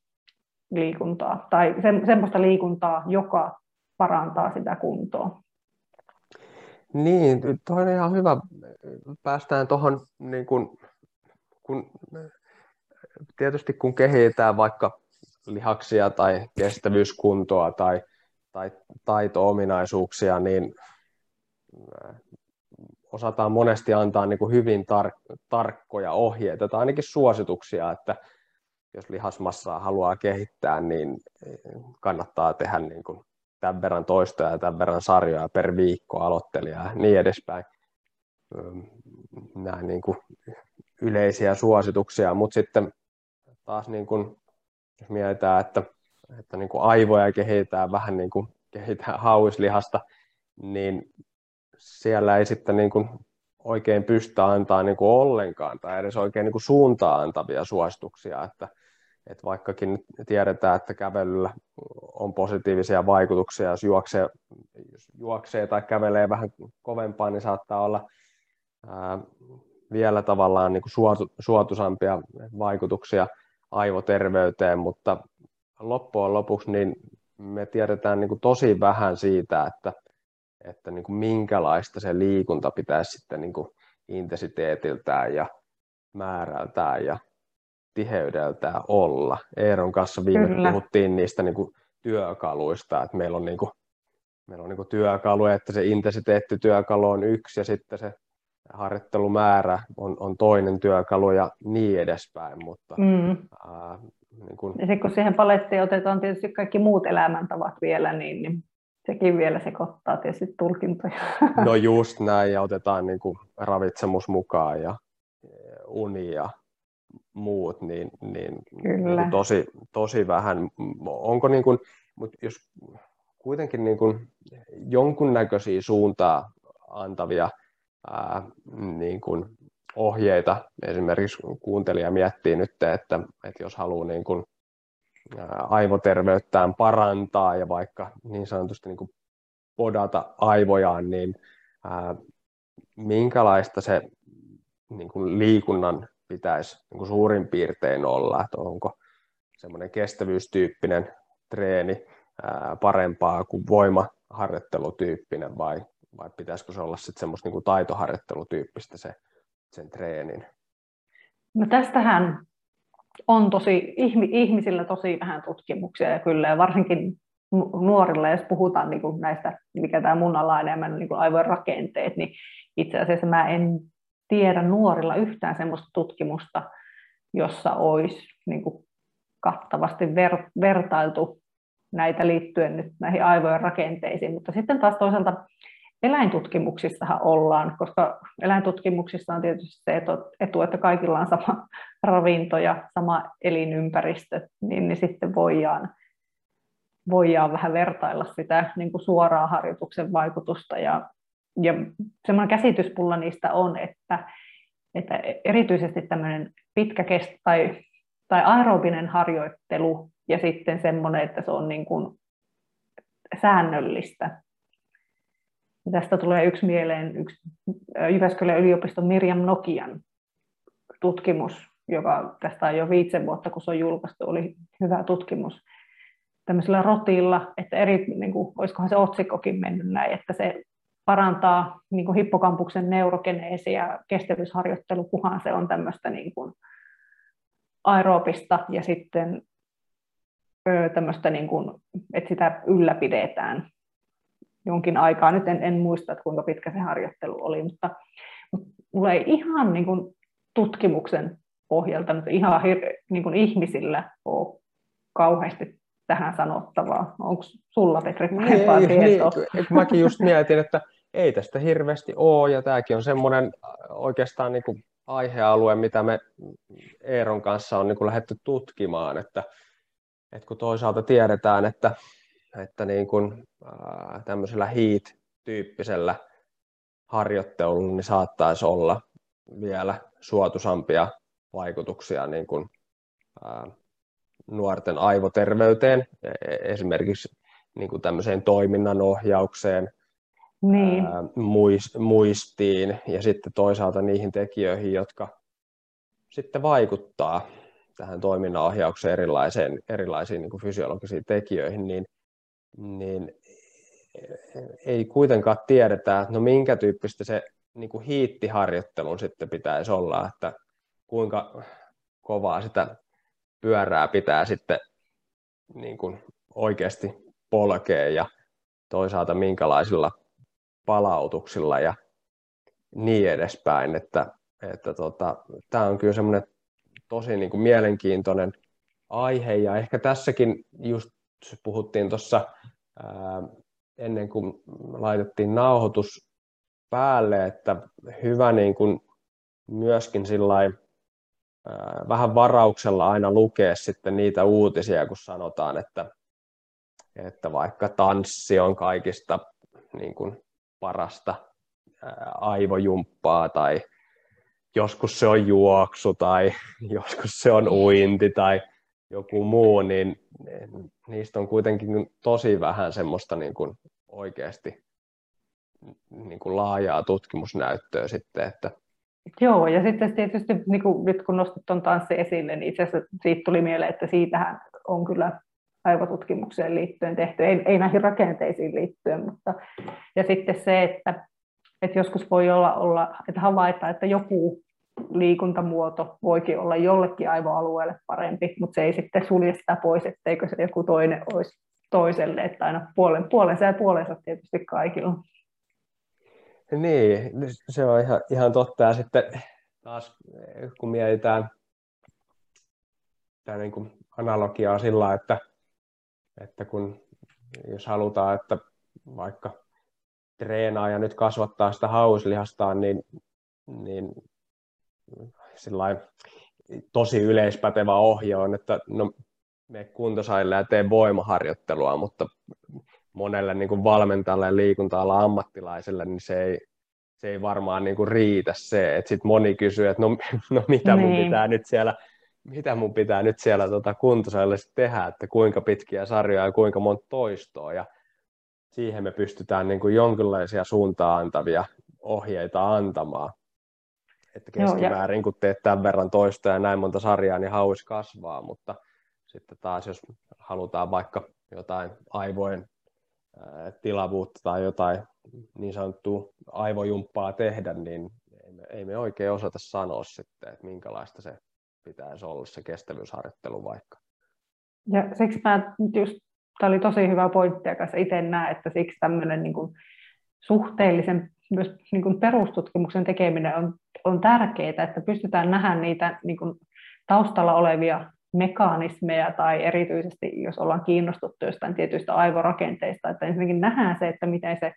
liikuntaa tai se, semmoista liikuntaa, joka parantaa sitä kuntoa. Niin, tuo on ihan hyvä. Päästään tuohon, niin kun, kun, tietysti kun kehitetään vaikka lihaksia tai kestävyyskuntoa tai, tai taito-ominaisuuksia, niin osataan monesti antaa niin kuin hyvin tar- tarkkoja ohjeita tai ainakin suosituksia, että jos lihasmassaa haluaa kehittää, niin kannattaa tehdä niin kuin tämän verran toistoja ja tämän verran sarjoja per viikko aloittelija ja niin edespäin. Nämä niin kuin yleisiä suosituksia, mutta sitten taas niin kuin, jos mietitään, että, että niin kuin aivoja kehitetään vähän niin kuin kehitetään hauislihasta, niin siellä ei sitten niin kuin oikein pystytä antaa niin kuin ollenkaan tai edes oikein niin kuin suuntaa antavia suosituksia, että, että vaikkakin tiedetään, että kävelyllä on positiivisia vaikutuksia, jos juoksee, jos juoksee tai kävelee vähän kovempaa, niin saattaa olla ää, vielä tavallaan niin kuin suotu, suotusampia vaikutuksia aivoterveyteen, mutta loppujen lopuksi niin me tiedetään niin kuin tosi vähän siitä, että, että niin kuin minkälaista se liikunta pitäisi sitten niin kuin intensiteetiltään ja määrältään ja tiheydeltään olla. Eeron kanssa viime Kyllä. puhuttiin niistä niin kuin työkaluista, että meillä on, niin kuin, meillä on niin kuin työkaluja, että se intensiteettityökalu on yksi ja sitten se harjoittelumäärä on, on toinen työkalu ja niin edespäin. Mutta, mm. ää, niin kun... Ja sitten kun siihen palettiin otetaan tietysti kaikki muut elämäntavat vielä, niin, niin sekin vielä sekoittaa tietysti tulkintoja. No just näin, ja otetaan niin kuin ravitsemus mukaan ja uni ja muut, niin, niin, Kyllä. niin tosi, tosi vähän. Onko niin kuin, mutta jos kuitenkin niin kuin jonkunnäköisiä suuntaa antavia ää, niin kuin ohjeita, esimerkiksi kuuntelija miettii nyt, että, että jos haluaa niin kuin, aivoterveyttään parantaa ja vaikka niin sanotusti niin kuin podata aivojaan, niin ää, minkälaista se niin kuin liikunnan pitäisi niin kuin suurin piirtein olla, että onko semmoinen kestävyystyyppinen treeni ää, parempaa kuin voimaharjoittelutyyppinen vai, vai pitäisikö se olla sitten semmoista niin kuin taitoharjoittelutyyppistä se, sen treenin? No tästähän on tosi, ihmisillä tosi vähän tutkimuksia ja kyllä, ja varsinkin nuorilla, jos puhutaan niin kuin näistä, mikä tämä mun ala enemmän niin kuin aivojen rakenteet, niin itse asiassa mä en tiedä nuorilla yhtään sellaista tutkimusta, jossa olisi niin kuin kattavasti ver, vertailtu näitä liittyen nyt näihin aivojen rakenteisiin, mutta sitten taas toisaalta eläintutkimuksissahan ollaan, koska eläintutkimuksissa on tietysti se etu, että kaikilla on sama ravinto ja sama elinympäristö, niin, niin sitten voidaan, voidaan vähän vertailla sitä niin kuin suoraa harjoituksen vaikutusta ja ja semmoinen käsitys niistä on, että, että erityisesti tämmöinen pitkä kest, tai, tai aerobinen harjoittelu ja sitten semmoinen, että se on niin kuin säännöllistä. Tästä tulee yksi mieleen yksi Jyväskylän yliopiston Mirjam Nokian tutkimus, joka tästä on jo viitsen vuotta, kun se on julkaistu, oli hyvä tutkimus tämmöisellä rotilla, että eri, niin kuin, olisikohan se otsikkokin mennyt näin, että se parantaa niin kuin hippokampuksen neurogeneesi ja kestävyysharjoittelu, kuhan se on tämmöistä niin kuin aerobista ja sitten tämmöistä, niin kuin, että sitä ylläpidetään jonkin aikaa. Nyt en, en muista, että kuinka pitkä se harjoittelu oli, mutta, mutta mulla ei ihan niin kuin tutkimuksen pohjalta, mutta ihan niin kuin ihmisillä ole kauheasti tähän sanottavaa. Onko sulla, Petri, parempaa niin, tietoa? Niin, mäkin just mietin, että ei tästä hirveästi ole, ja tämäkin on semmoinen äh, oikeastaan niin kuin aihealue, mitä me Eeron kanssa on niin kuin lähdetty tutkimaan, että, että kun toisaalta tiedetään, että, että niin kuin, ää, tämmöisellä HEAT-tyyppisellä harjoittelulla niin saattaisi olla vielä suotusampia vaikutuksia niin kuin, ää, nuorten aivoterveyteen, e-, e-, esimerkiksi niin kuin tämmöiseen toiminnan ohjaukseen, niin. ää, muistiin ja sitten toisaalta niihin tekijöihin, jotka sitten vaikuttaa tähän toiminnanohjaukseen erilaisiin, erilaisiin niin kuin fysiologisiin tekijöihin, niin, niin ei kuitenkaan tiedetä, että no minkä tyyppistä se niin kuin hiittiharjoittelun sitten pitäisi olla, että kuinka kovaa sitä pyörää pitää sitten niin kuin oikeasti polkea ja toisaalta minkälaisilla palautuksilla ja niin edespäin, että, että tota, tämä on kyllä semmoinen tosi niin kuin mielenkiintoinen aihe ja ehkä tässäkin just puhuttiin tuossa ennen kuin laitettiin nauhoitus päälle, että hyvä niin kuin myöskin sillai, vähän varauksella aina lukea sitten niitä uutisia, kun sanotaan, että, että vaikka tanssi on kaikista niin kuin parasta aivojumppaa tai joskus se on juoksu tai joskus se on uinti tai joku muu, niin niistä on kuitenkin tosi vähän semmoista niin kuin oikeasti niin kuin laajaa tutkimusnäyttöä sitten, että Joo, ja sitten tietysti niin kuin nyt kun nostit tuon tanssi esille, niin itse asiassa siitä tuli mieleen, että siitähän on kyllä aivotutkimukseen liittyen tehty, ei, ei näihin rakenteisiin liittyen, mutta ja sitten se, että, että joskus voi olla, olla että havaita, että joku liikuntamuoto voikin olla jollekin aivoalueelle parempi, mutta se ei sitten sulje sitä pois, etteikö se joku toinen olisi toiselle, että aina puolen, puolensa ja puolensa tietysti kaikilla. Niin, se on ihan, ihan totta. Ja sitten taas kun mietitään tämä niin analogiaa sillä, että, että kun jos halutaan, että vaikka treenaa ja nyt kasvattaa sitä hauslihastaan, niin, niin tosi yleispätevä ohje on, että no, me kuntosaille ja tee voimaharjoittelua, mutta monelle niin kuin valmentajalle ja liikunta ammattilaiselle, niin se ei, se ei varmaan niin kuin riitä se, että sitten moni kysyy, että no, no mitä mun niin. pitää nyt siellä mitä mun pitää nyt siellä tota kuntosalilla tehdä, että kuinka pitkiä sarjoja ja kuinka monta toistoa. Ja siihen me pystytään niin kuin jonkinlaisia suuntaan antavia ohjeita antamaan. Että keskimäärin, kun teet tämän verran toistoja ja näin monta sarjaa, niin hauis kasvaa, mutta sitten taas jos halutaan vaikka jotain aivojen tilavuutta tai jotain niin sanottua aivojumppaa tehdä, niin ei me, ei me oikein osata sanoa sitten, että minkälaista se pitäisi olla se kestävyysharjoittelu vaikka. Ja siksi mä just, tämä oli tosi hyvä pointti, joka itse näen, että siksi tämmöinen niin kuin suhteellisen myös niin kuin perustutkimuksen tekeminen on, on tärkeää, että pystytään nähdä niitä niin kuin taustalla olevia mekanismeja tai erityisesti jos ollaan kiinnostuttu jostain tietyistä aivorakenteista, että ensinnäkin nähdään se, että miten se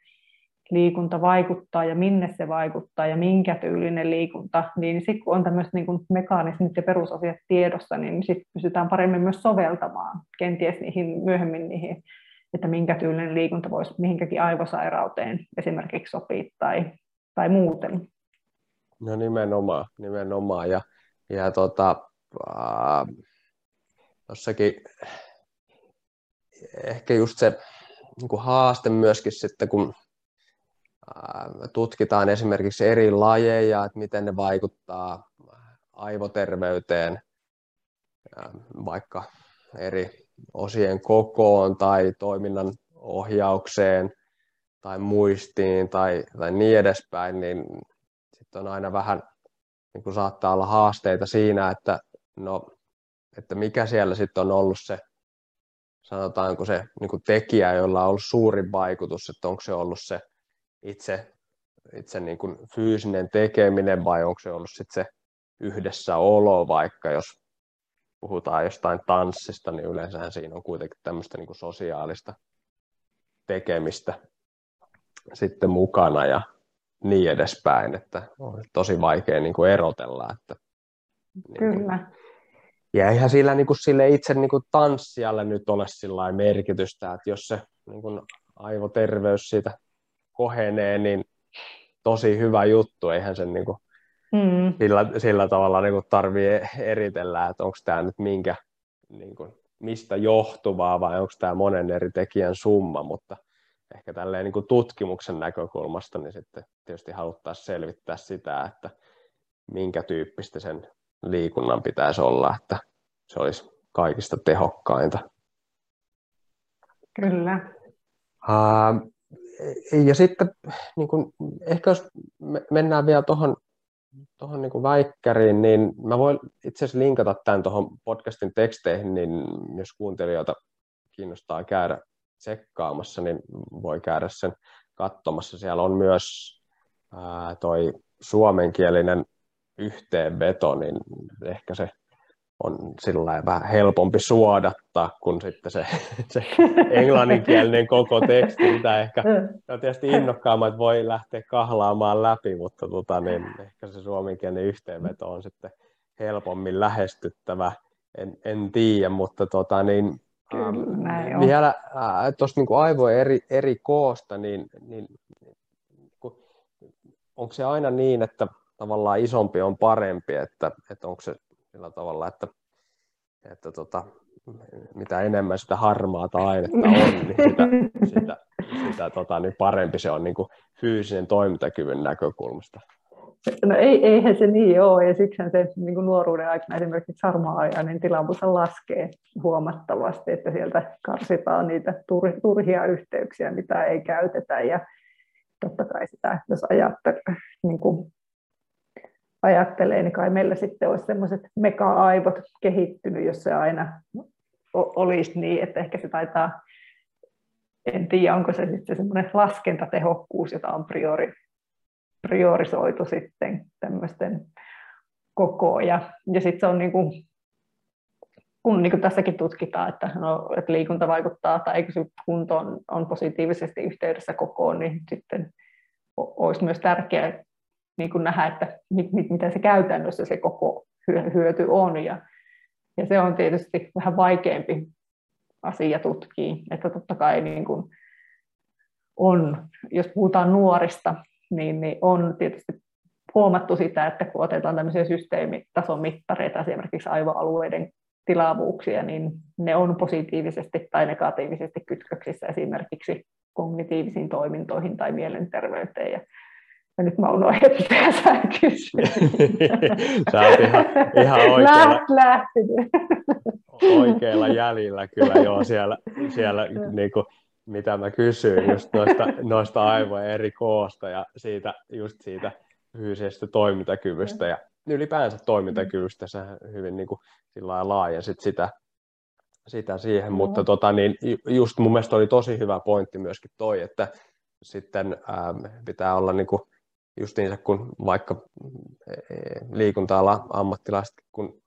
liikunta vaikuttaa ja minne se vaikuttaa ja minkä tyylinen liikunta, niin sitten kun on tämmöiset niin mekanismit ja perusasiat tiedossa, niin sitten pystytään paremmin myös soveltamaan kenties niihin myöhemmin niihin, että minkä tyylinen liikunta voisi mihinkäkin aivosairauteen esimerkiksi sopia tai, tai muuten. No nimenomaan, nimenomaan. Ja, ja tota, äh, jossakin ehkä just se niin haaste myöskin sitten, kun tutkitaan esimerkiksi eri lajeja, että miten ne vaikuttaa aivoterveyteen, vaikka eri osien kokoon tai toiminnan ohjaukseen tai muistiin tai, tai niin edespäin, niin sitten on aina vähän, niin kuin saattaa olla haasteita siinä, että, no, että mikä siellä sitten on ollut se, sanotaanko se niin kuin tekijä, jolla on ollut suurin vaikutus, että onko se ollut se itse, itse niin kuin fyysinen tekeminen vai onko se ollut sitten se yhdessäolo vaikka, jos puhutaan jostain tanssista, niin yleensä siinä on kuitenkin tämmöistä niin kuin sosiaalista tekemistä sitten mukana ja niin edespäin, että on tosi vaikea niin kuin erotella. Että, Kyllä. Niin ja eihän sillä, niin kuin, sille itse niin kuin tanssijalle nyt ole sillä merkitystä, että jos se niin kuin, aivoterveys siitä kohenee, niin tosi hyvä juttu, eihän sen niin kuin mm. sillä, sillä tavalla niin kuin tarvii eritellä, että onko tämä nyt minkä, niin kuin, mistä johtuvaa vai onko tämä monen eri tekijän summa, mutta ehkä tälleen niin kuin tutkimuksen näkökulmasta niin sitten tietysti haluttaisiin selvittää sitä, että minkä tyyppistä sen liikunnan pitäisi olla, että se olisi kaikista tehokkainta. Kyllä. Uh, ja sitten niin kuin, ehkä jos mennään vielä tuohon tuohon niin väikkäriin, niin mä voin itse asiassa linkata tämän tuohon podcastin teksteihin, niin jos kuuntelijoita kiinnostaa käydä tsekkaamassa, niin voi käydä sen katsomassa. Siellä on myös ää, toi suomenkielinen yhteenveto, niin ehkä se on sillä vähän helpompi suodattaa kuin sitten se, se englanninkielinen koko teksti, mitä ehkä on tietysti innokkaammat, että voi lähteä kahlaamaan läpi, mutta tota, niin ehkä se suomenkielinen yhteenveto on sitten helpommin lähestyttävä, en, en tiedä, mutta tota, niin, Kyllä, näin on. vielä äh, tuosta niin aivojen eri, eri koosta, niin, niin onko se aina niin, että tavallaan isompi on parempi, että, että onko se sillä tavalla, että, että tota, mitä enemmän sitä harmaata ainetta on, niin sitä, sitä, sitä tota, niin parempi se on niin kuin fyysisen toimintakyvyn näkökulmasta. No ei, eihän se niin ole, ja siksi se niin kuin nuoruuden aikana esimerkiksi harmaa-ajainen tilavuus laskee huomattavasti, että sieltä karsitaan niitä turhia yhteyksiä, mitä ei käytetä, ja totta kai sitä, jos ajattelee, niin kuin ajattelee, niin kai meillä sitten olisi sellaiset mega-aivot kehittynyt, jos se aina olisi niin, että ehkä se taitaa, en tiedä, onko se sitten semmoinen laskentatehokkuus, jota on priori, priorisoitu sitten tämmöisten kokoa. Ja, ja sitten se on niin kuin, kun niin kuin tässäkin tutkitaan, että, no, että liikunta vaikuttaa tai eikö se kunto on, on positiivisesti yhteydessä kokoon, niin sitten olisi myös tärkeää niin kuin nähdä, että mit, mit, mitä se käytännössä se koko hyöty on. Ja, ja se on tietysti vähän vaikeampi asia tutkia, että totta kai niin kuin on, jos puhutaan nuorista, niin, niin on tietysti huomattu sitä, että kun otetaan tämmöisiä systeemitason mittareita, esimerkiksi aivoalueiden tilavuuksia, niin ne on positiivisesti tai negatiivisesti kytköksissä esimerkiksi kognitiivisiin toimintoihin tai mielenterveyteen. Ja ja nyt mä unohdin, mitä sä kysyit. sä oot ihan, ihan oikealla, lähtenyt. oikealla jäljellä kyllä joo siellä, siellä niin kuin, mitä mä kysyin just noista, noista aivojen eri koosta ja siitä, just siitä fyysisestä toimintakyvystä ja ylipäänsä toimintakyvystä. Sä hyvin niin kuin, sillä laajensit sitä, sitä siihen, mutta tota, niin, just mun mielestä oli tosi hyvä pointti myöskin toi, että sitten ähm, pitää olla niin kuin, justiinsa kun vaikka e, liikunta-ala ammattilaiset, kun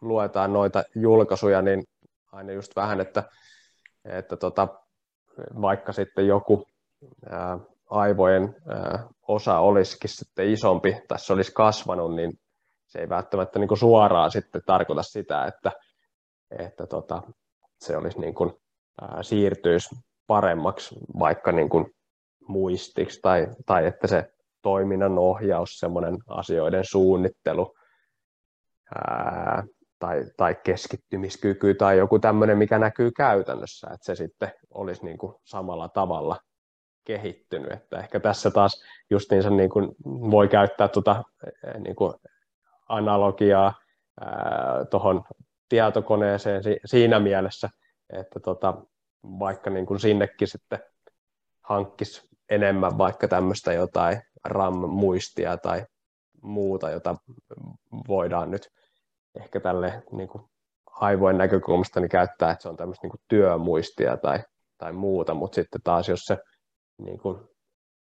luetaan noita julkaisuja, niin aina just vähän, että, että tota, vaikka sitten joku aivojen osa olisikin sitten isompi tai se olisi kasvanut, niin se ei välttämättä niin kuin suoraan sitten tarkoita sitä, että, että tota, se olisi niin kuin, ää, siirtyisi paremmaksi vaikka niin kuin muistiksi tai, tai että se toiminnan ohjaus, semmoinen asioiden suunnittelu ää, tai, tai keskittymiskyky tai joku tämmöinen, mikä näkyy käytännössä, että se sitten olisi niin kuin samalla tavalla kehittynyt. Että ehkä tässä taas justiinsa niin kuin voi käyttää tuota, niin kuin analogiaa tuohon tietokoneeseen siinä mielessä, että tota, vaikka niin kuin sinnekin sitten hankkisi enemmän vaikka tämmöistä jotain RAM-muistia tai muuta, jota voidaan nyt ehkä tälle niin kuin aivojen näkökulmasta niin käyttää, että se on tämmöistä niin kuin työmuistia tai, tai muuta, mutta sitten taas jos se, niin kuin,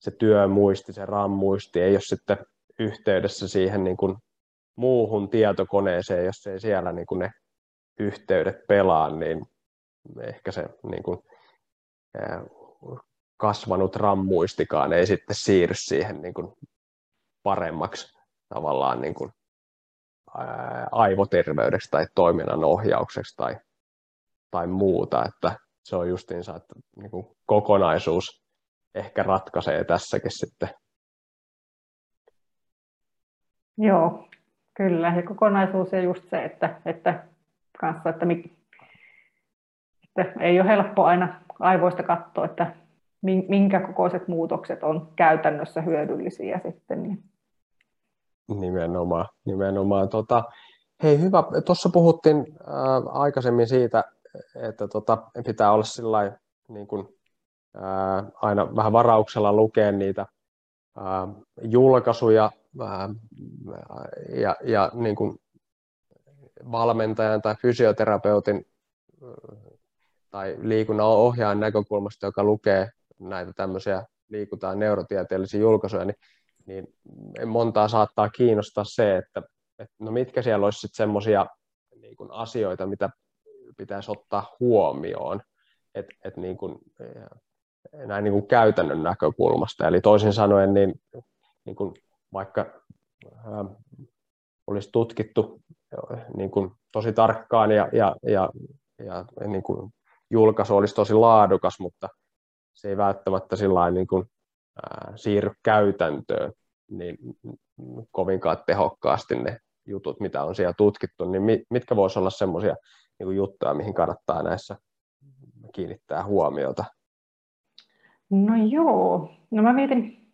se työmuisti, se RAM-muisti ei ole sitten yhteydessä siihen niin kuin muuhun tietokoneeseen, jos ei siellä niin kuin ne yhteydet pelaa, niin ehkä se niin kuin, kasvanut rammuistikaan ei sitten siirry siihen niin kuin paremmaksi tavallaan niin kuin aivoterveydeksi tai toiminnan ohjaukseksi tai, tai muuta, että se on justiinsa, että niin kuin kokonaisuus ehkä ratkaisee tässäkin sitten. Joo, kyllä. Ja kokonaisuus ja just se, että, että, kanssa, että, että ei ole helppo aina aivoista katsoa, että minkä kokoiset muutokset on käytännössä hyödyllisiä sitten. Niin. Nimenomaan, nimenomaan. Tota, hei hyvä, tuossa puhuttiin äh, aikaisemmin siitä, että tota, pitää olla sillai, niin kuin aina vähän varauksella lukea niitä julkaisuja ja, ja niin kuin valmentajan tai fysioterapeutin tai liikunnan ohjaajan näkökulmasta, joka lukee näitä tämmöisiä liikutaan neurotieteellisiä julkaisuja, niin, niin montaa saattaa kiinnostaa se, että, että no mitkä siellä olisi sitten semmoisia niin asioita, mitä pitäisi ottaa huomioon, että et niin kuin, näin niin kuin käytännön näkökulmasta. Eli toisin sanoen, niin, niin kuin vaikka ää, olisi tutkittu niin kuin tosi tarkkaan ja, ja, ja, ja niin kuin julkaisu olisi tosi laadukas, mutta se ei välttämättä sillä niin kuin, siirry käytäntöön niin kovinkaan tehokkaasti ne jutut, mitä on siellä tutkittu, niin mitkä voisi olla semmoisia niin juttuja, mihin kannattaa näissä kiinnittää huomiota? No joo, no mä mietin,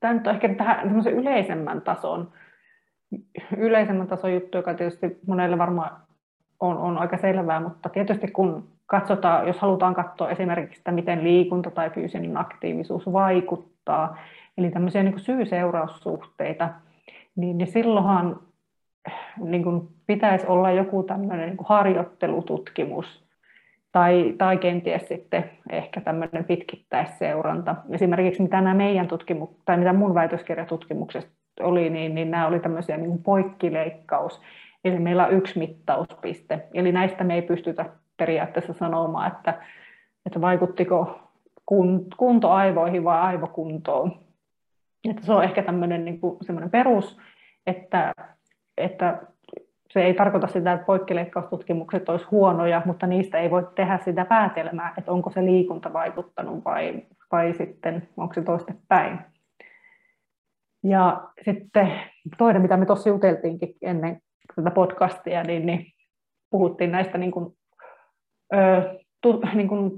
tämä nyt on ehkä tähän yleisemmän tason, yleisemmän tason juttu, joka tietysti monelle varmaan on, on aika selvää, mutta tietysti kun katsotaan, jos halutaan katsoa esimerkiksi sitä, miten liikunta tai fyysinen aktiivisuus vaikuttaa, eli tämmöisiä niin syy-seuraussuhteita, niin, niin silloinhan niin kuin pitäisi olla joku tämmöinen niin harjoittelututkimus tai, tai kenties sitten ehkä tämmöinen pitkittäisseuranta. Esimerkiksi mitä nämä meidän tutkimu- tai mitä mun väitöskirjatutkimuksesta oli, niin, niin nämä oli tämmöisiä niin kuin poikkileikkaus. Eli meillä on yksi mittauspiste. Eli näistä me ei pystytä periaatteessa sanomaan, että, että vaikuttiko kunto aivoihin vai aivokuntoon. Että se on ehkä tämmöinen niin kuin perus, että, että se ei tarkoita sitä, että poikkileikkaustutkimukset olisi huonoja, mutta niistä ei voi tehdä sitä päätelmää, että onko se liikunta vaikuttanut vai, vai sitten onko se toiste päin. Ja sitten toinen, mitä me tuossa juteltiinkin ennen tätä podcastia, niin, niin puhuttiin näistä niin kuin, ö, tu, niin kuin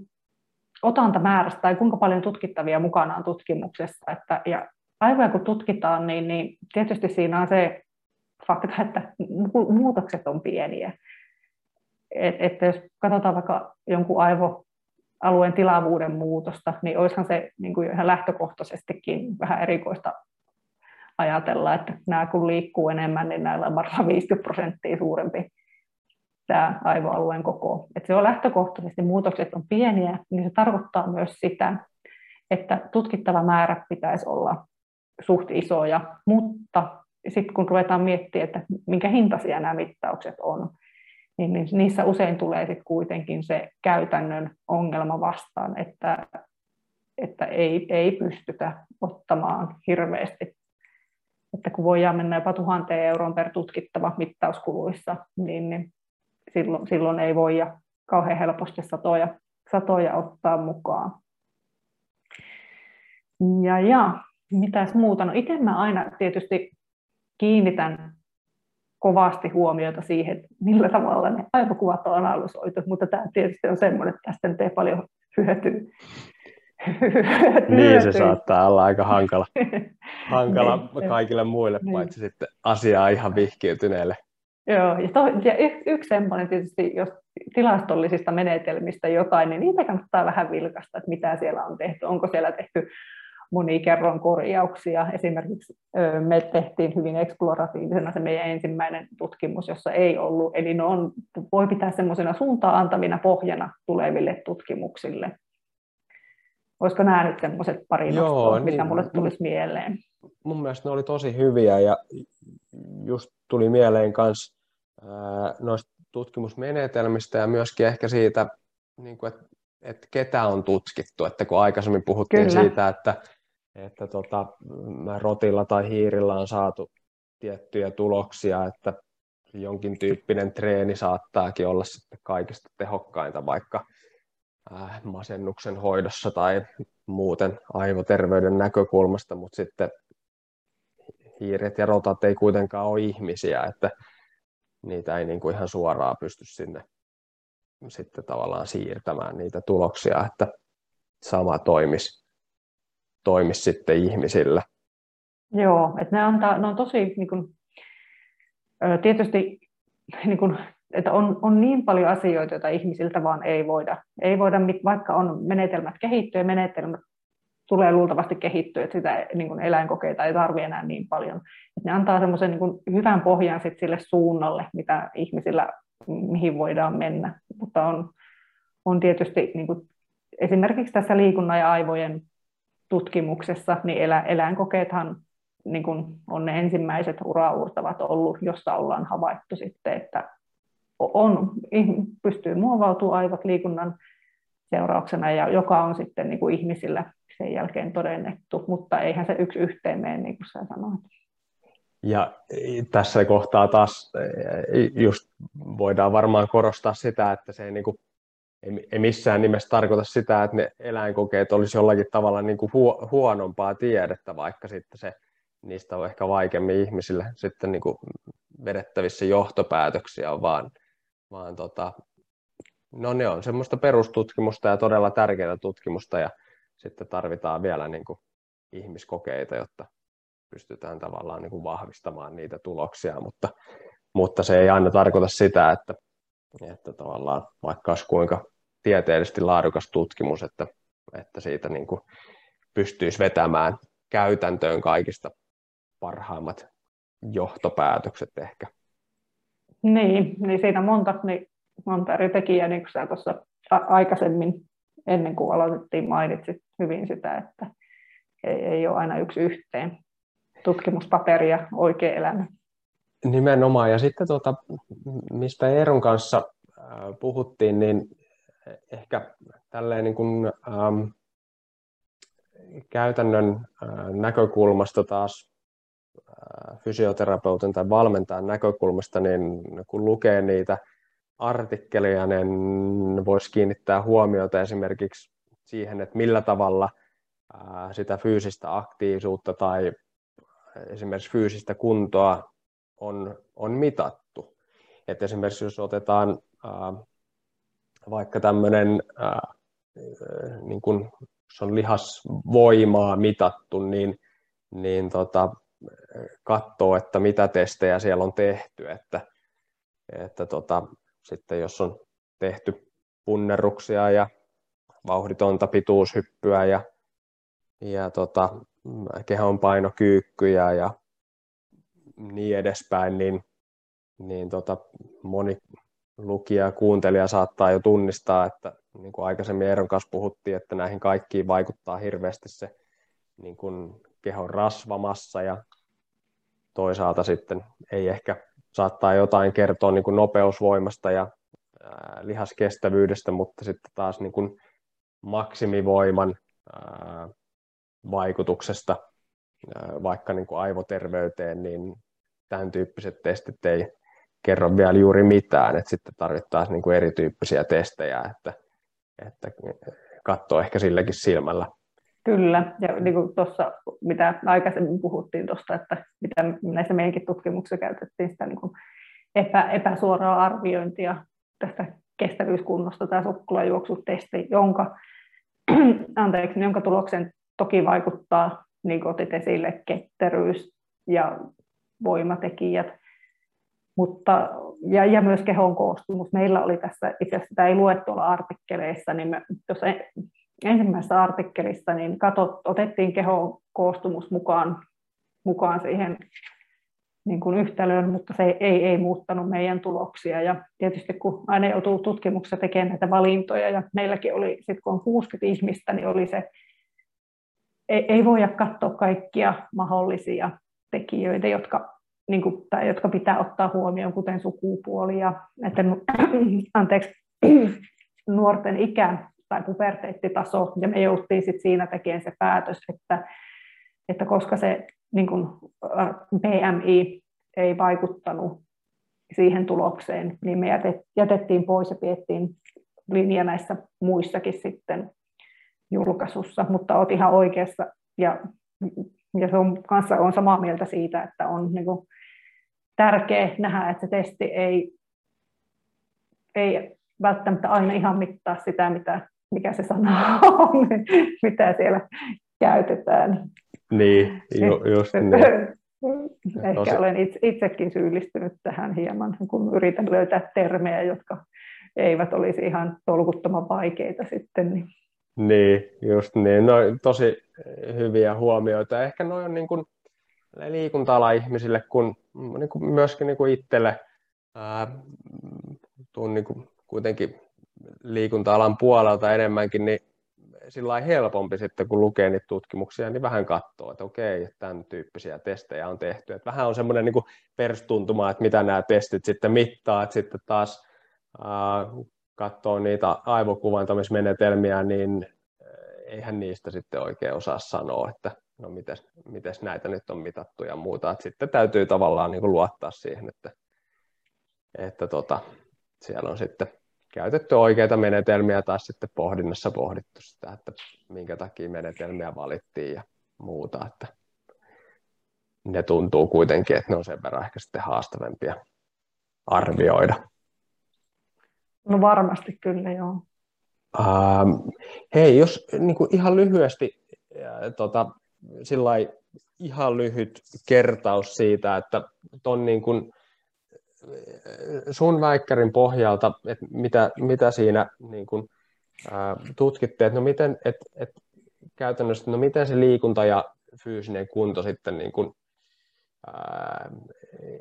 otantamäärästä tai kuinka paljon tutkittavia mukana on tutkimuksessa. Että, ja aivoja kun tutkitaan, niin, niin tietysti siinä on se fakta, että muutokset on pieniä. Et, että jos katsotaan vaikka jonkun aivoalueen tilavuuden muutosta, niin olisihan se niin kuin ihan lähtökohtaisestikin vähän erikoista ajatella, että nämä kun liikkuu enemmän, niin näillä on varmaan 50 prosenttia suurempi tämä aivoalueen koko. Että se on lähtökohtaisesti, muutokset on pieniä, niin se tarkoittaa myös sitä, että tutkittava määrä pitäisi olla suht isoja, mutta sitten kun ruvetaan miettimään, että minkä hintaisia nämä mittaukset on, niin, niin niissä usein tulee sitten kuitenkin se käytännön ongelma vastaan, että, että ei, ei pystytä ottamaan hirveästi. Että kun voidaan mennä jopa tuhanteen euroon per tutkittava mittauskuluissa, niin, niin silloin, silloin ei voi ja kauhean helposti satoja, satoja ottaa mukaan. Ja, ja mitäs muuta? No itse mä aina tietysti kiinnitän kovasti huomiota siihen, että millä tavalla ne aivokuvat on analysoitu, mutta tämä tietysti on semmoinen, että tästä nyt ei paljon hyötyä. niin, se saattaa olla aika hankala, hankala niin, kaikille muille, niin. paitsi sitten asiaa ihan vihkiytyneelle. Joo, ja, to, ja y, yksi semmoinen tietysti, jos tilastollisista menetelmistä jotain, niin niitä kannattaa vähän vilkasta, että mitä siellä on tehty. Onko siellä tehty monikerron korjauksia. Esimerkiksi me tehtiin hyvin eksploratiivisena se meidän ensimmäinen tutkimus, jossa ei ollut, eli ne on, voi pitää semmoisena suuntaan antavina pohjana tuleville tutkimuksille. Olisiko nämä nyt semmoiset pari Joo, nostoa, niin, mitä mulle tulisi mieleen? Mun mielestä ne oli tosi hyviä ja just tuli mieleen myös noista tutkimusmenetelmistä ja myöskin ehkä siitä, niin kuin, että, että ketä on tutkittu, että kun aikaisemmin puhuttiin Kyllä. siitä, että että tota, rotilla tai hiirillä on saatu tiettyjä tuloksia, että jonkin tyyppinen treeni saattaakin olla sitten kaikista tehokkainta vaikka masennuksen hoidossa tai muuten aivoterveyden näkökulmasta, mutta sitten hiiret ja rotat ei kuitenkaan ole ihmisiä, että niitä ei niin kuin ihan suoraan pysty sinne sitten tavallaan siirtämään niitä tuloksia, että sama toimisi toimisi sitten ihmisillä. Joo, että ne, antaa, ne on tosi niin kuin, tietysti niin kuin, että on, on niin paljon asioita, joita ihmisiltä vaan ei voida. Ei voida, vaikka on menetelmät kehittyä ja menetelmät tulee luultavasti kehittyä, että sitä niin kuin eläinkokeita ei tarvitse enää niin paljon. Että ne antaa semmoisen niin kuin hyvän pohjan sit sille suunnalle, mitä ihmisillä, mihin voidaan mennä. Mutta on, on tietysti niin kuin, esimerkiksi tässä liikunnan ja aivojen tutkimuksessa, niin elä, eläinkokeethan niin kuin on ne ensimmäiset uraurtavat ollut, jossa ollaan havaittu sitten, että on, pystyy muovautumaan aivot liikunnan seurauksena, ja joka on sitten niin kuin ihmisillä sen jälkeen todennettu, mutta eihän se yksi yhteen mene, niin kuin sä sanoit. Ja tässä kohtaa taas e, just voidaan varmaan korostaa sitä, että se ei, niin kuin, ei missään nimessä tarkoita sitä, että ne eläinkokeet olisi jollakin tavalla niin kuin huonompaa tiedettä, vaikka sitten se, niistä on ehkä vaikeammin ihmisille sitten niin kuin vedettävissä johtopäätöksiä, vaan, vaan tota, no ne on semmoista perustutkimusta ja todella tärkeää tutkimusta ja sitten tarvitaan vielä niin kuin ihmiskokeita, jotta pystytään tavallaan niin kuin vahvistamaan niitä tuloksia, mutta, mutta se ei aina tarkoita sitä, että, että tavallaan vaikka olisi kuinka tieteellisesti laadukas tutkimus, että, että siitä niin kuin pystyisi vetämään käytäntöön kaikista parhaimmat johtopäätökset ehkä. Niin, niin siinä monta, niin monta eri tekijää, niin kuin sä tuossa aikaisemmin ennen kuin aloitettiin mainitsit hyvin sitä, että ei, ei ole aina yksi yhteen tutkimuspaperi ja oikea elämä. Nimenomaan. Ja sitten tuota, mistä Eeron kanssa puhuttiin, niin ehkä tälleen niin kuin, ähm, käytännön äh, näkökulmasta taas äh, fysioterapeutin tai valmentajan näkökulmasta, niin kun lukee niitä artikkeleja, niin voisi kiinnittää huomiota esimerkiksi siihen, että millä tavalla sitä fyysistä aktiivisuutta tai esimerkiksi fyysistä kuntoa on, on mitattu. Et esimerkiksi jos otetaan vaikka tämmöinen, niin kun, se on lihasvoimaa mitattu, niin, niin tota, katsoo, että mitä testejä siellä on tehty, että, että tota, sitten jos on tehty punnerruksia ja vauhditonta pituushyppyä ja, ja tota, kehonpainokyykkyjä ja niin edespäin, niin, niin tota, moni lukija ja kuuntelija saattaa jo tunnistaa, että niin kuin aikaisemmin Eeron kanssa puhuttiin, että näihin kaikkiin vaikuttaa hirveästi se niin kuin kehon rasvamassa ja toisaalta sitten ei ehkä saattaa jotain kertoa niin kuin nopeusvoimasta ja ää, lihaskestävyydestä, mutta sitten taas niin kuin maksimivoiman ää, vaikutuksesta ää, vaikka niin kuin aivoterveyteen, niin tämän tyyppiset testit ei kerro vielä juuri mitään, että sitten tarvittaisiin niin kuin erityyppisiä testejä, että, että katsoo ehkä silläkin silmällä. Kyllä, ja niin kuin tuossa, mitä aikaisemmin puhuttiin tuosta, että mitä näissä meidänkin tutkimuksissa käytettiin sitä niin kuin epä, epäsuoraa arviointia tästä kestävyyskunnosta tai sukkulajuoksutesti, jonka, anteeksi, jonka tuloksen toki vaikuttaa, niin kuin otit esille, ketteryys ja voimatekijät, mutta, ja, ja myös kehon koostumus. Meillä oli tässä, itse asiassa sitä ei lue tuolla artikkeleissa, niin me, tuossa ensimmäisessä artikkelissa niin katot, otettiin kehon koostumus mukaan, mukaan siihen niin kuin yhtälöön, mutta se ei, ei muuttanut meidän tuloksia. Ja tietysti kun aina joutuu tutkimuksessa tekemään näitä valintoja, ja meilläkin oli, sit kun on 60 ihmistä, niin oli se, ei, ei voida katsoa kaikkia mahdollisia tekijöitä, jotka, niin kuin, tai jotka pitää ottaa huomioon, kuten sukupuoli ja että, anteeksi, nuorten ikä tai puberteettitaso, ja me jouttiin sit siinä tekemään se päätös, että, että koska se niin kuin BMI ei vaikuttanut siihen tulokseen, niin me jätettiin pois ja piettiin linja näissä muissakin sitten julkaisussa, mutta olet ihan oikeassa ja, ja se on kanssa on samaa mieltä siitä, että on niin kuin tärkeä nähdä, että se testi ei, ei välttämättä aina ihan mittaa sitä, mitä, mikä se sana on, mitä siellä käytetään. Niin, ju, just niin. Ehkä Tosi... olen itse, itsekin syyllistynyt tähän hieman, kun yritän löytää termejä, jotka eivät olisi ihan tolkuttoman vaikeita sitten. Niin, niin just niin. No, tosi hyviä huomioita. Ehkä noin on niin kuin liikunta-ala-ihmisille, kun niin kuin myöskin niin kuin itselle ää, tuun niin kuin kuitenkin liikunta-alan puolelta enemmänkin, niin sillä helpompi sitten, kun lukee niitä tutkimuksia, niin vähän katsoo, että okei, tämän tyyppisiä testejä on tehty. Että vähän on semmoinen niin perstuntuma, että mitä nämä testit sitten mittaa, että sitten taas katsoo niitä aivokuvantamismenetelmiä, niin eihän niistä sitten oikein osaa sanoa, että no miten näitä nyt on mitattu ja muuta. Että sitten täytyy tavallaan niin kuin luottaa siihen, että, että tota, siellä on sitten käytetty oikeita menetelmiä tai sitten pohdinnassa pohdittu sitä, että minkä takia menetelmiä valittiin ja muuta. Että ne tuntuu kuitenkin, että ne on sen verran ehkä sitten haastavempia arvioida. No varmasti kyllä, joo. Ähm, hei, jos niin kuin ihan lyhyesti, äh, tota, ihan lyhyt kertaus siitä, että ton niin kuin, sun väikkärin pohjalta, että mitä, mitä siinä niin kuin, ää, tutkitte, että no miten, et, et, käytännössä, no miten se liikunta ja fyysinen kunto sitten niin kuin, ää,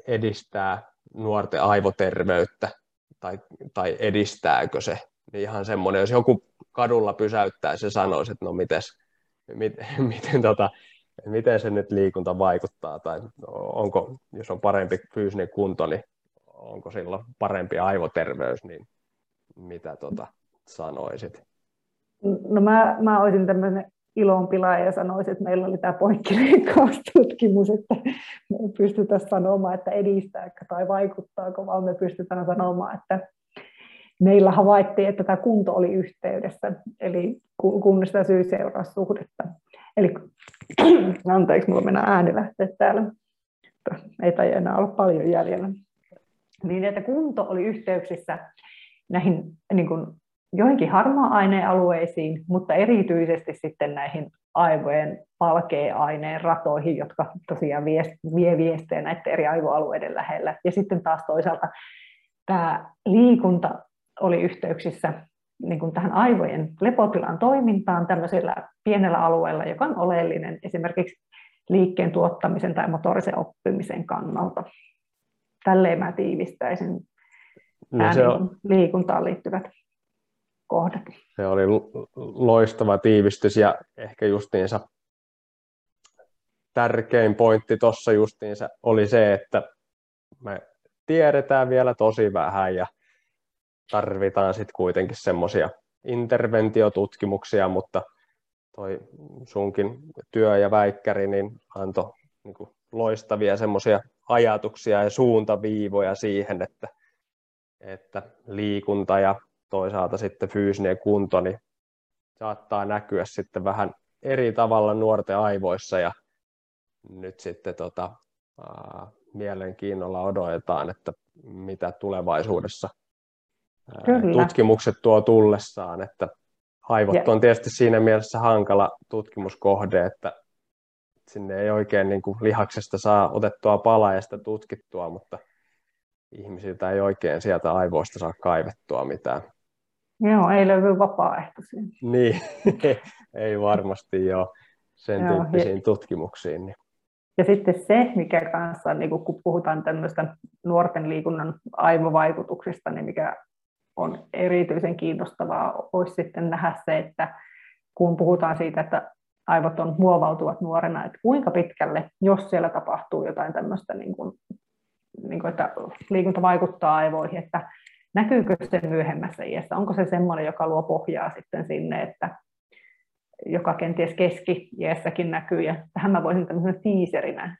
edistää nuorten aivoterveyttä tai, tai edistääkö se? Niin ihan semmoinen, jos joku kadulla pysäyttäisi ja sanoisi, että no mites, mit, miten, tota, miten se nyt liikunta vaikuttaa tai onko, jos on parempi fyysinen kunto, niin onko silloin parempi aivoterveys, niin mitä tota sanoisit? No mä, mä olisin tämmöinen ilonpilaaja ja sanoisin, että meillä oli tämä poikkileikkaustutkimus, että me ei pystytä sanomaan, että edistääkö tai vaikuttaako, vaan me pystytään sanomaan, että meillä havaittiin, että tämä kunto oli yhteydessä, eli kunnista syy-seuraussuhdetta. Eli anteeksi, mulla mennään ääni lähteä täällä. Ei tai enää olla paljon jäljellä niin että kunto oli yhteyksissä näihin niin kuin, joihinkin harmaa-aineen alueisiin, mutta erityisesti sitten näihin aivojen palkea-aineen ratoihin, jotka tosiaan vie, vie viestejä näiden eri aivoalueiden lähellä. Ja sitten taas toisaalta tämä liikunta oli yhteyksissä niin kuin tähän aivojen lepotilan toimintaan tämmöisellä pienellä alueella, joka on oleellinen esimerkiksi liikkeen tuottamisen tai motorisen oppimisen kannalta tälleen mä tiivistäisin no, se on, liikuntaan liittyvät kohdat. Se oli loistava tiivistys ja ehkä justiinsa tärkein pointti tuossa justiinsa oli se, että me tiedetään vielä tosi vähän ja tarvitaan sitten kuitenkin semmoisia interventiotutkimuksia, mutta toi sunkin työ ja väikkäri niin antoi niin loistavia semmoisia ajatuksia ja suuntaviivoja siihen, että, että liikunta ja toisaalta sitten fyysinen kunto niin saattaa näkyä sitten vähän eri tavalla nuorten aivoissa ja nyt sitten tota, ää, mielenkiinnolla odotetaan, että mitä tulevaisuudessa ää, tutkimukset tuo tullessaan, että aivot on tietysti siinä mielessä hankala tutkimuskohde, että sinne ei oikein niin kuin lihaksesta saa otettua palaa ja sitä tutkittua, mutta ihmisiltä ei oikein sieltä aivoista saa kaivettua mitään. Joo, ei löydy vapaaehtoisia. Niin, ei varmasti jo sen Joo, tyyppisiin ja, tutkimuksiin. Niin. Ja sitten se, mikä kanssa, niin kun puhutaan tämmöistä nuorten liikunnan aivovaikutuksista, niin mikä on erityisen kiinnostavaa, olisi sitten nähdä se, että kun puhutaan siitä, että aivot on muovautuvat nuorena, että kuinka pitkälle, jos siellä tapahtuu jotain tämmöistä, niin kuin, niin kuin, että liikunta vaikuttaa aivoihin, että näkyykö se myöhemmässä iässä, onko se semmoinen, joka luo pohjaa sitten sinne, että joka kenties keski-iässäkin näkyy, ja tähän mä voisin tämmöisenä tiiserinä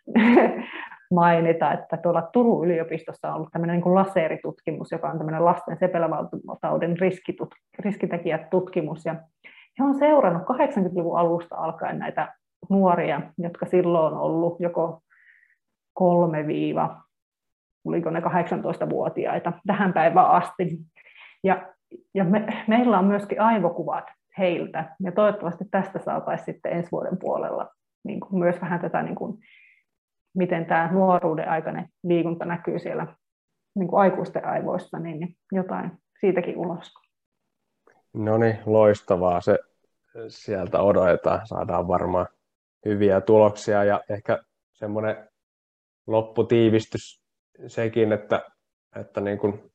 mainita, että tuolla Turun yliopistossa on ollut tämmöinen niin kuin laseeritutkimus, joka on tämmöinen lasten sepelvaltauden riskitekijät tutkimus, ja he on seurannut 80-luvun alusta alkaen näitä nuoria, jotka silloin on ollut joko 3 oliko ne 18-vuotiaita tähän päivään asti. Ja, ja me, meillä on myöskin aivokuvat heiltä, ja toivottavasti tästä saataisiin sitten ensi vuoden puolella niin kuin myös vähän tätä niin kuin miten tämä nuoruuden aikainen liikunta näkyy siellä niin kuin aikuisten aivoissa, niin jotain siitäkin ulos. No niin, loistavaa. Se sieltä odotetaan. Saadaan varmaan hyviä tuloksia ja ehkä semmoinen lopputiivistys sekin, että, että niin kuin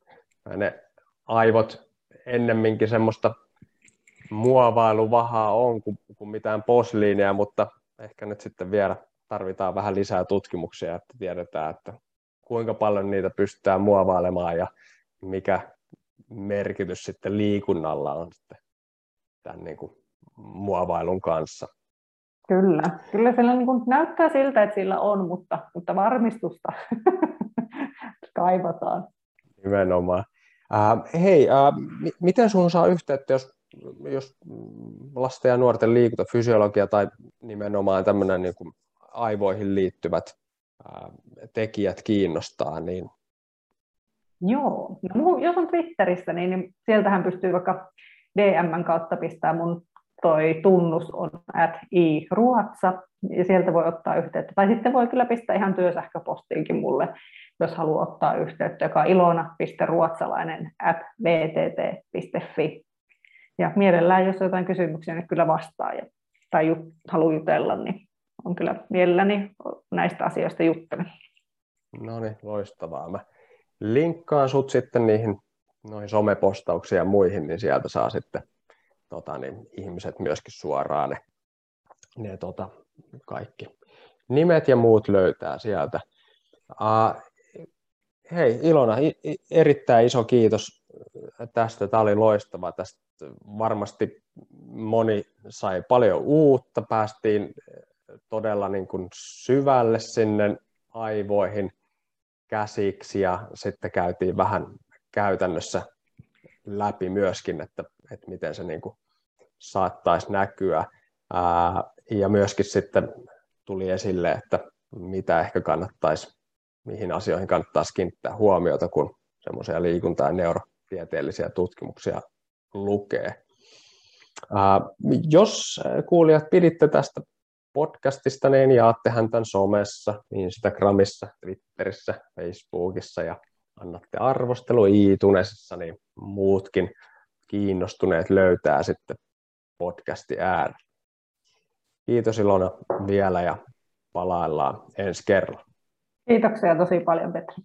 ne aivot ennemminkin semmoista muovailuvahaa on kuin, kuin mitään posliinia, mutta ehkä nyt sitten vielä tarvitaan vähän lisää tutkimuksia, että tiedetään, että kuinka paljon niitä pystytään muovailemaan ja mikä merkitys sitten liikunnalla on sitten tämän niin kuin muovailun kanssa. Kyllä, kyllä siellä niin kuin näyttää siltä, että sillä on, mutta, mutta varmistusta kaivataan. Nimenomaan. Äh, hei, äh, m- miten sinun saa yhteyttä, jos, jos lasten ja nuorten liikuntafysiologia tai nimenomaan tämmöinen niin kuin aivoihin liittyvät äh, tekijät kiinnostaa, niin Joo, no, jos on Twitterissä, niin, niin sieltähän pystyy vaikka DM kautta pistää mun toi tunnus on at iruotsa, ja sieltä voi ottaa yhteyttä. Tai sitten voi kyllä pistää ihan työsähköpostiinkin mulle, jos haluaa ottaa yhteyttä, joka on ilona.ruotsalainen at vtt.fi. Ja mielellään, jos on jotain kysymyksiä, niin kyllä vastaa ja, tai jut, haluaa jutella, niin on kyllä mielelläni näistä asioista juttelen. No niin, loistavaa. Mä linkkaan sut sitten niihin noihin somepostauksiin ja muihin, niin sieltä saa sitten tota, niin ihmiset myöskin suoraan ne, ne tota, kaikki nimet ja muut löytää sieltä. Uh, hei Ilona, erittäin iso kiitos tästä. Tämä oli loistava. Tästä varmasti moni sai paljon uutta. Päästiin todella niin kuin syvälle sinne aivoihin käsiksi ja sitten käytiin vähän käytännössä läpi myöskin, että, että miten se niin kuin saattaisi näkyä. Ää, ja myöskin sitten tuli esille, että mitä ehkä kannattaisi, mihin asioihin kannattaisi kiinnittää huomiota, kun semmoisia liikunta- ja neurotieteellisiä tutkimuksia lukee. Ää, jos kuulijat piditte tästä podcastista, niin jaattehan tämän somessa, Instagramissa, Twitterissä, Facebookissa ja annatte arvostelu iTunesissa, niin muutkin kiinnostuneet löytää sitten podcasti ääreen. Kiitos Ilona vielä ja palaillaan ensi kerralla. Kiitoksia tosi paljon Petri.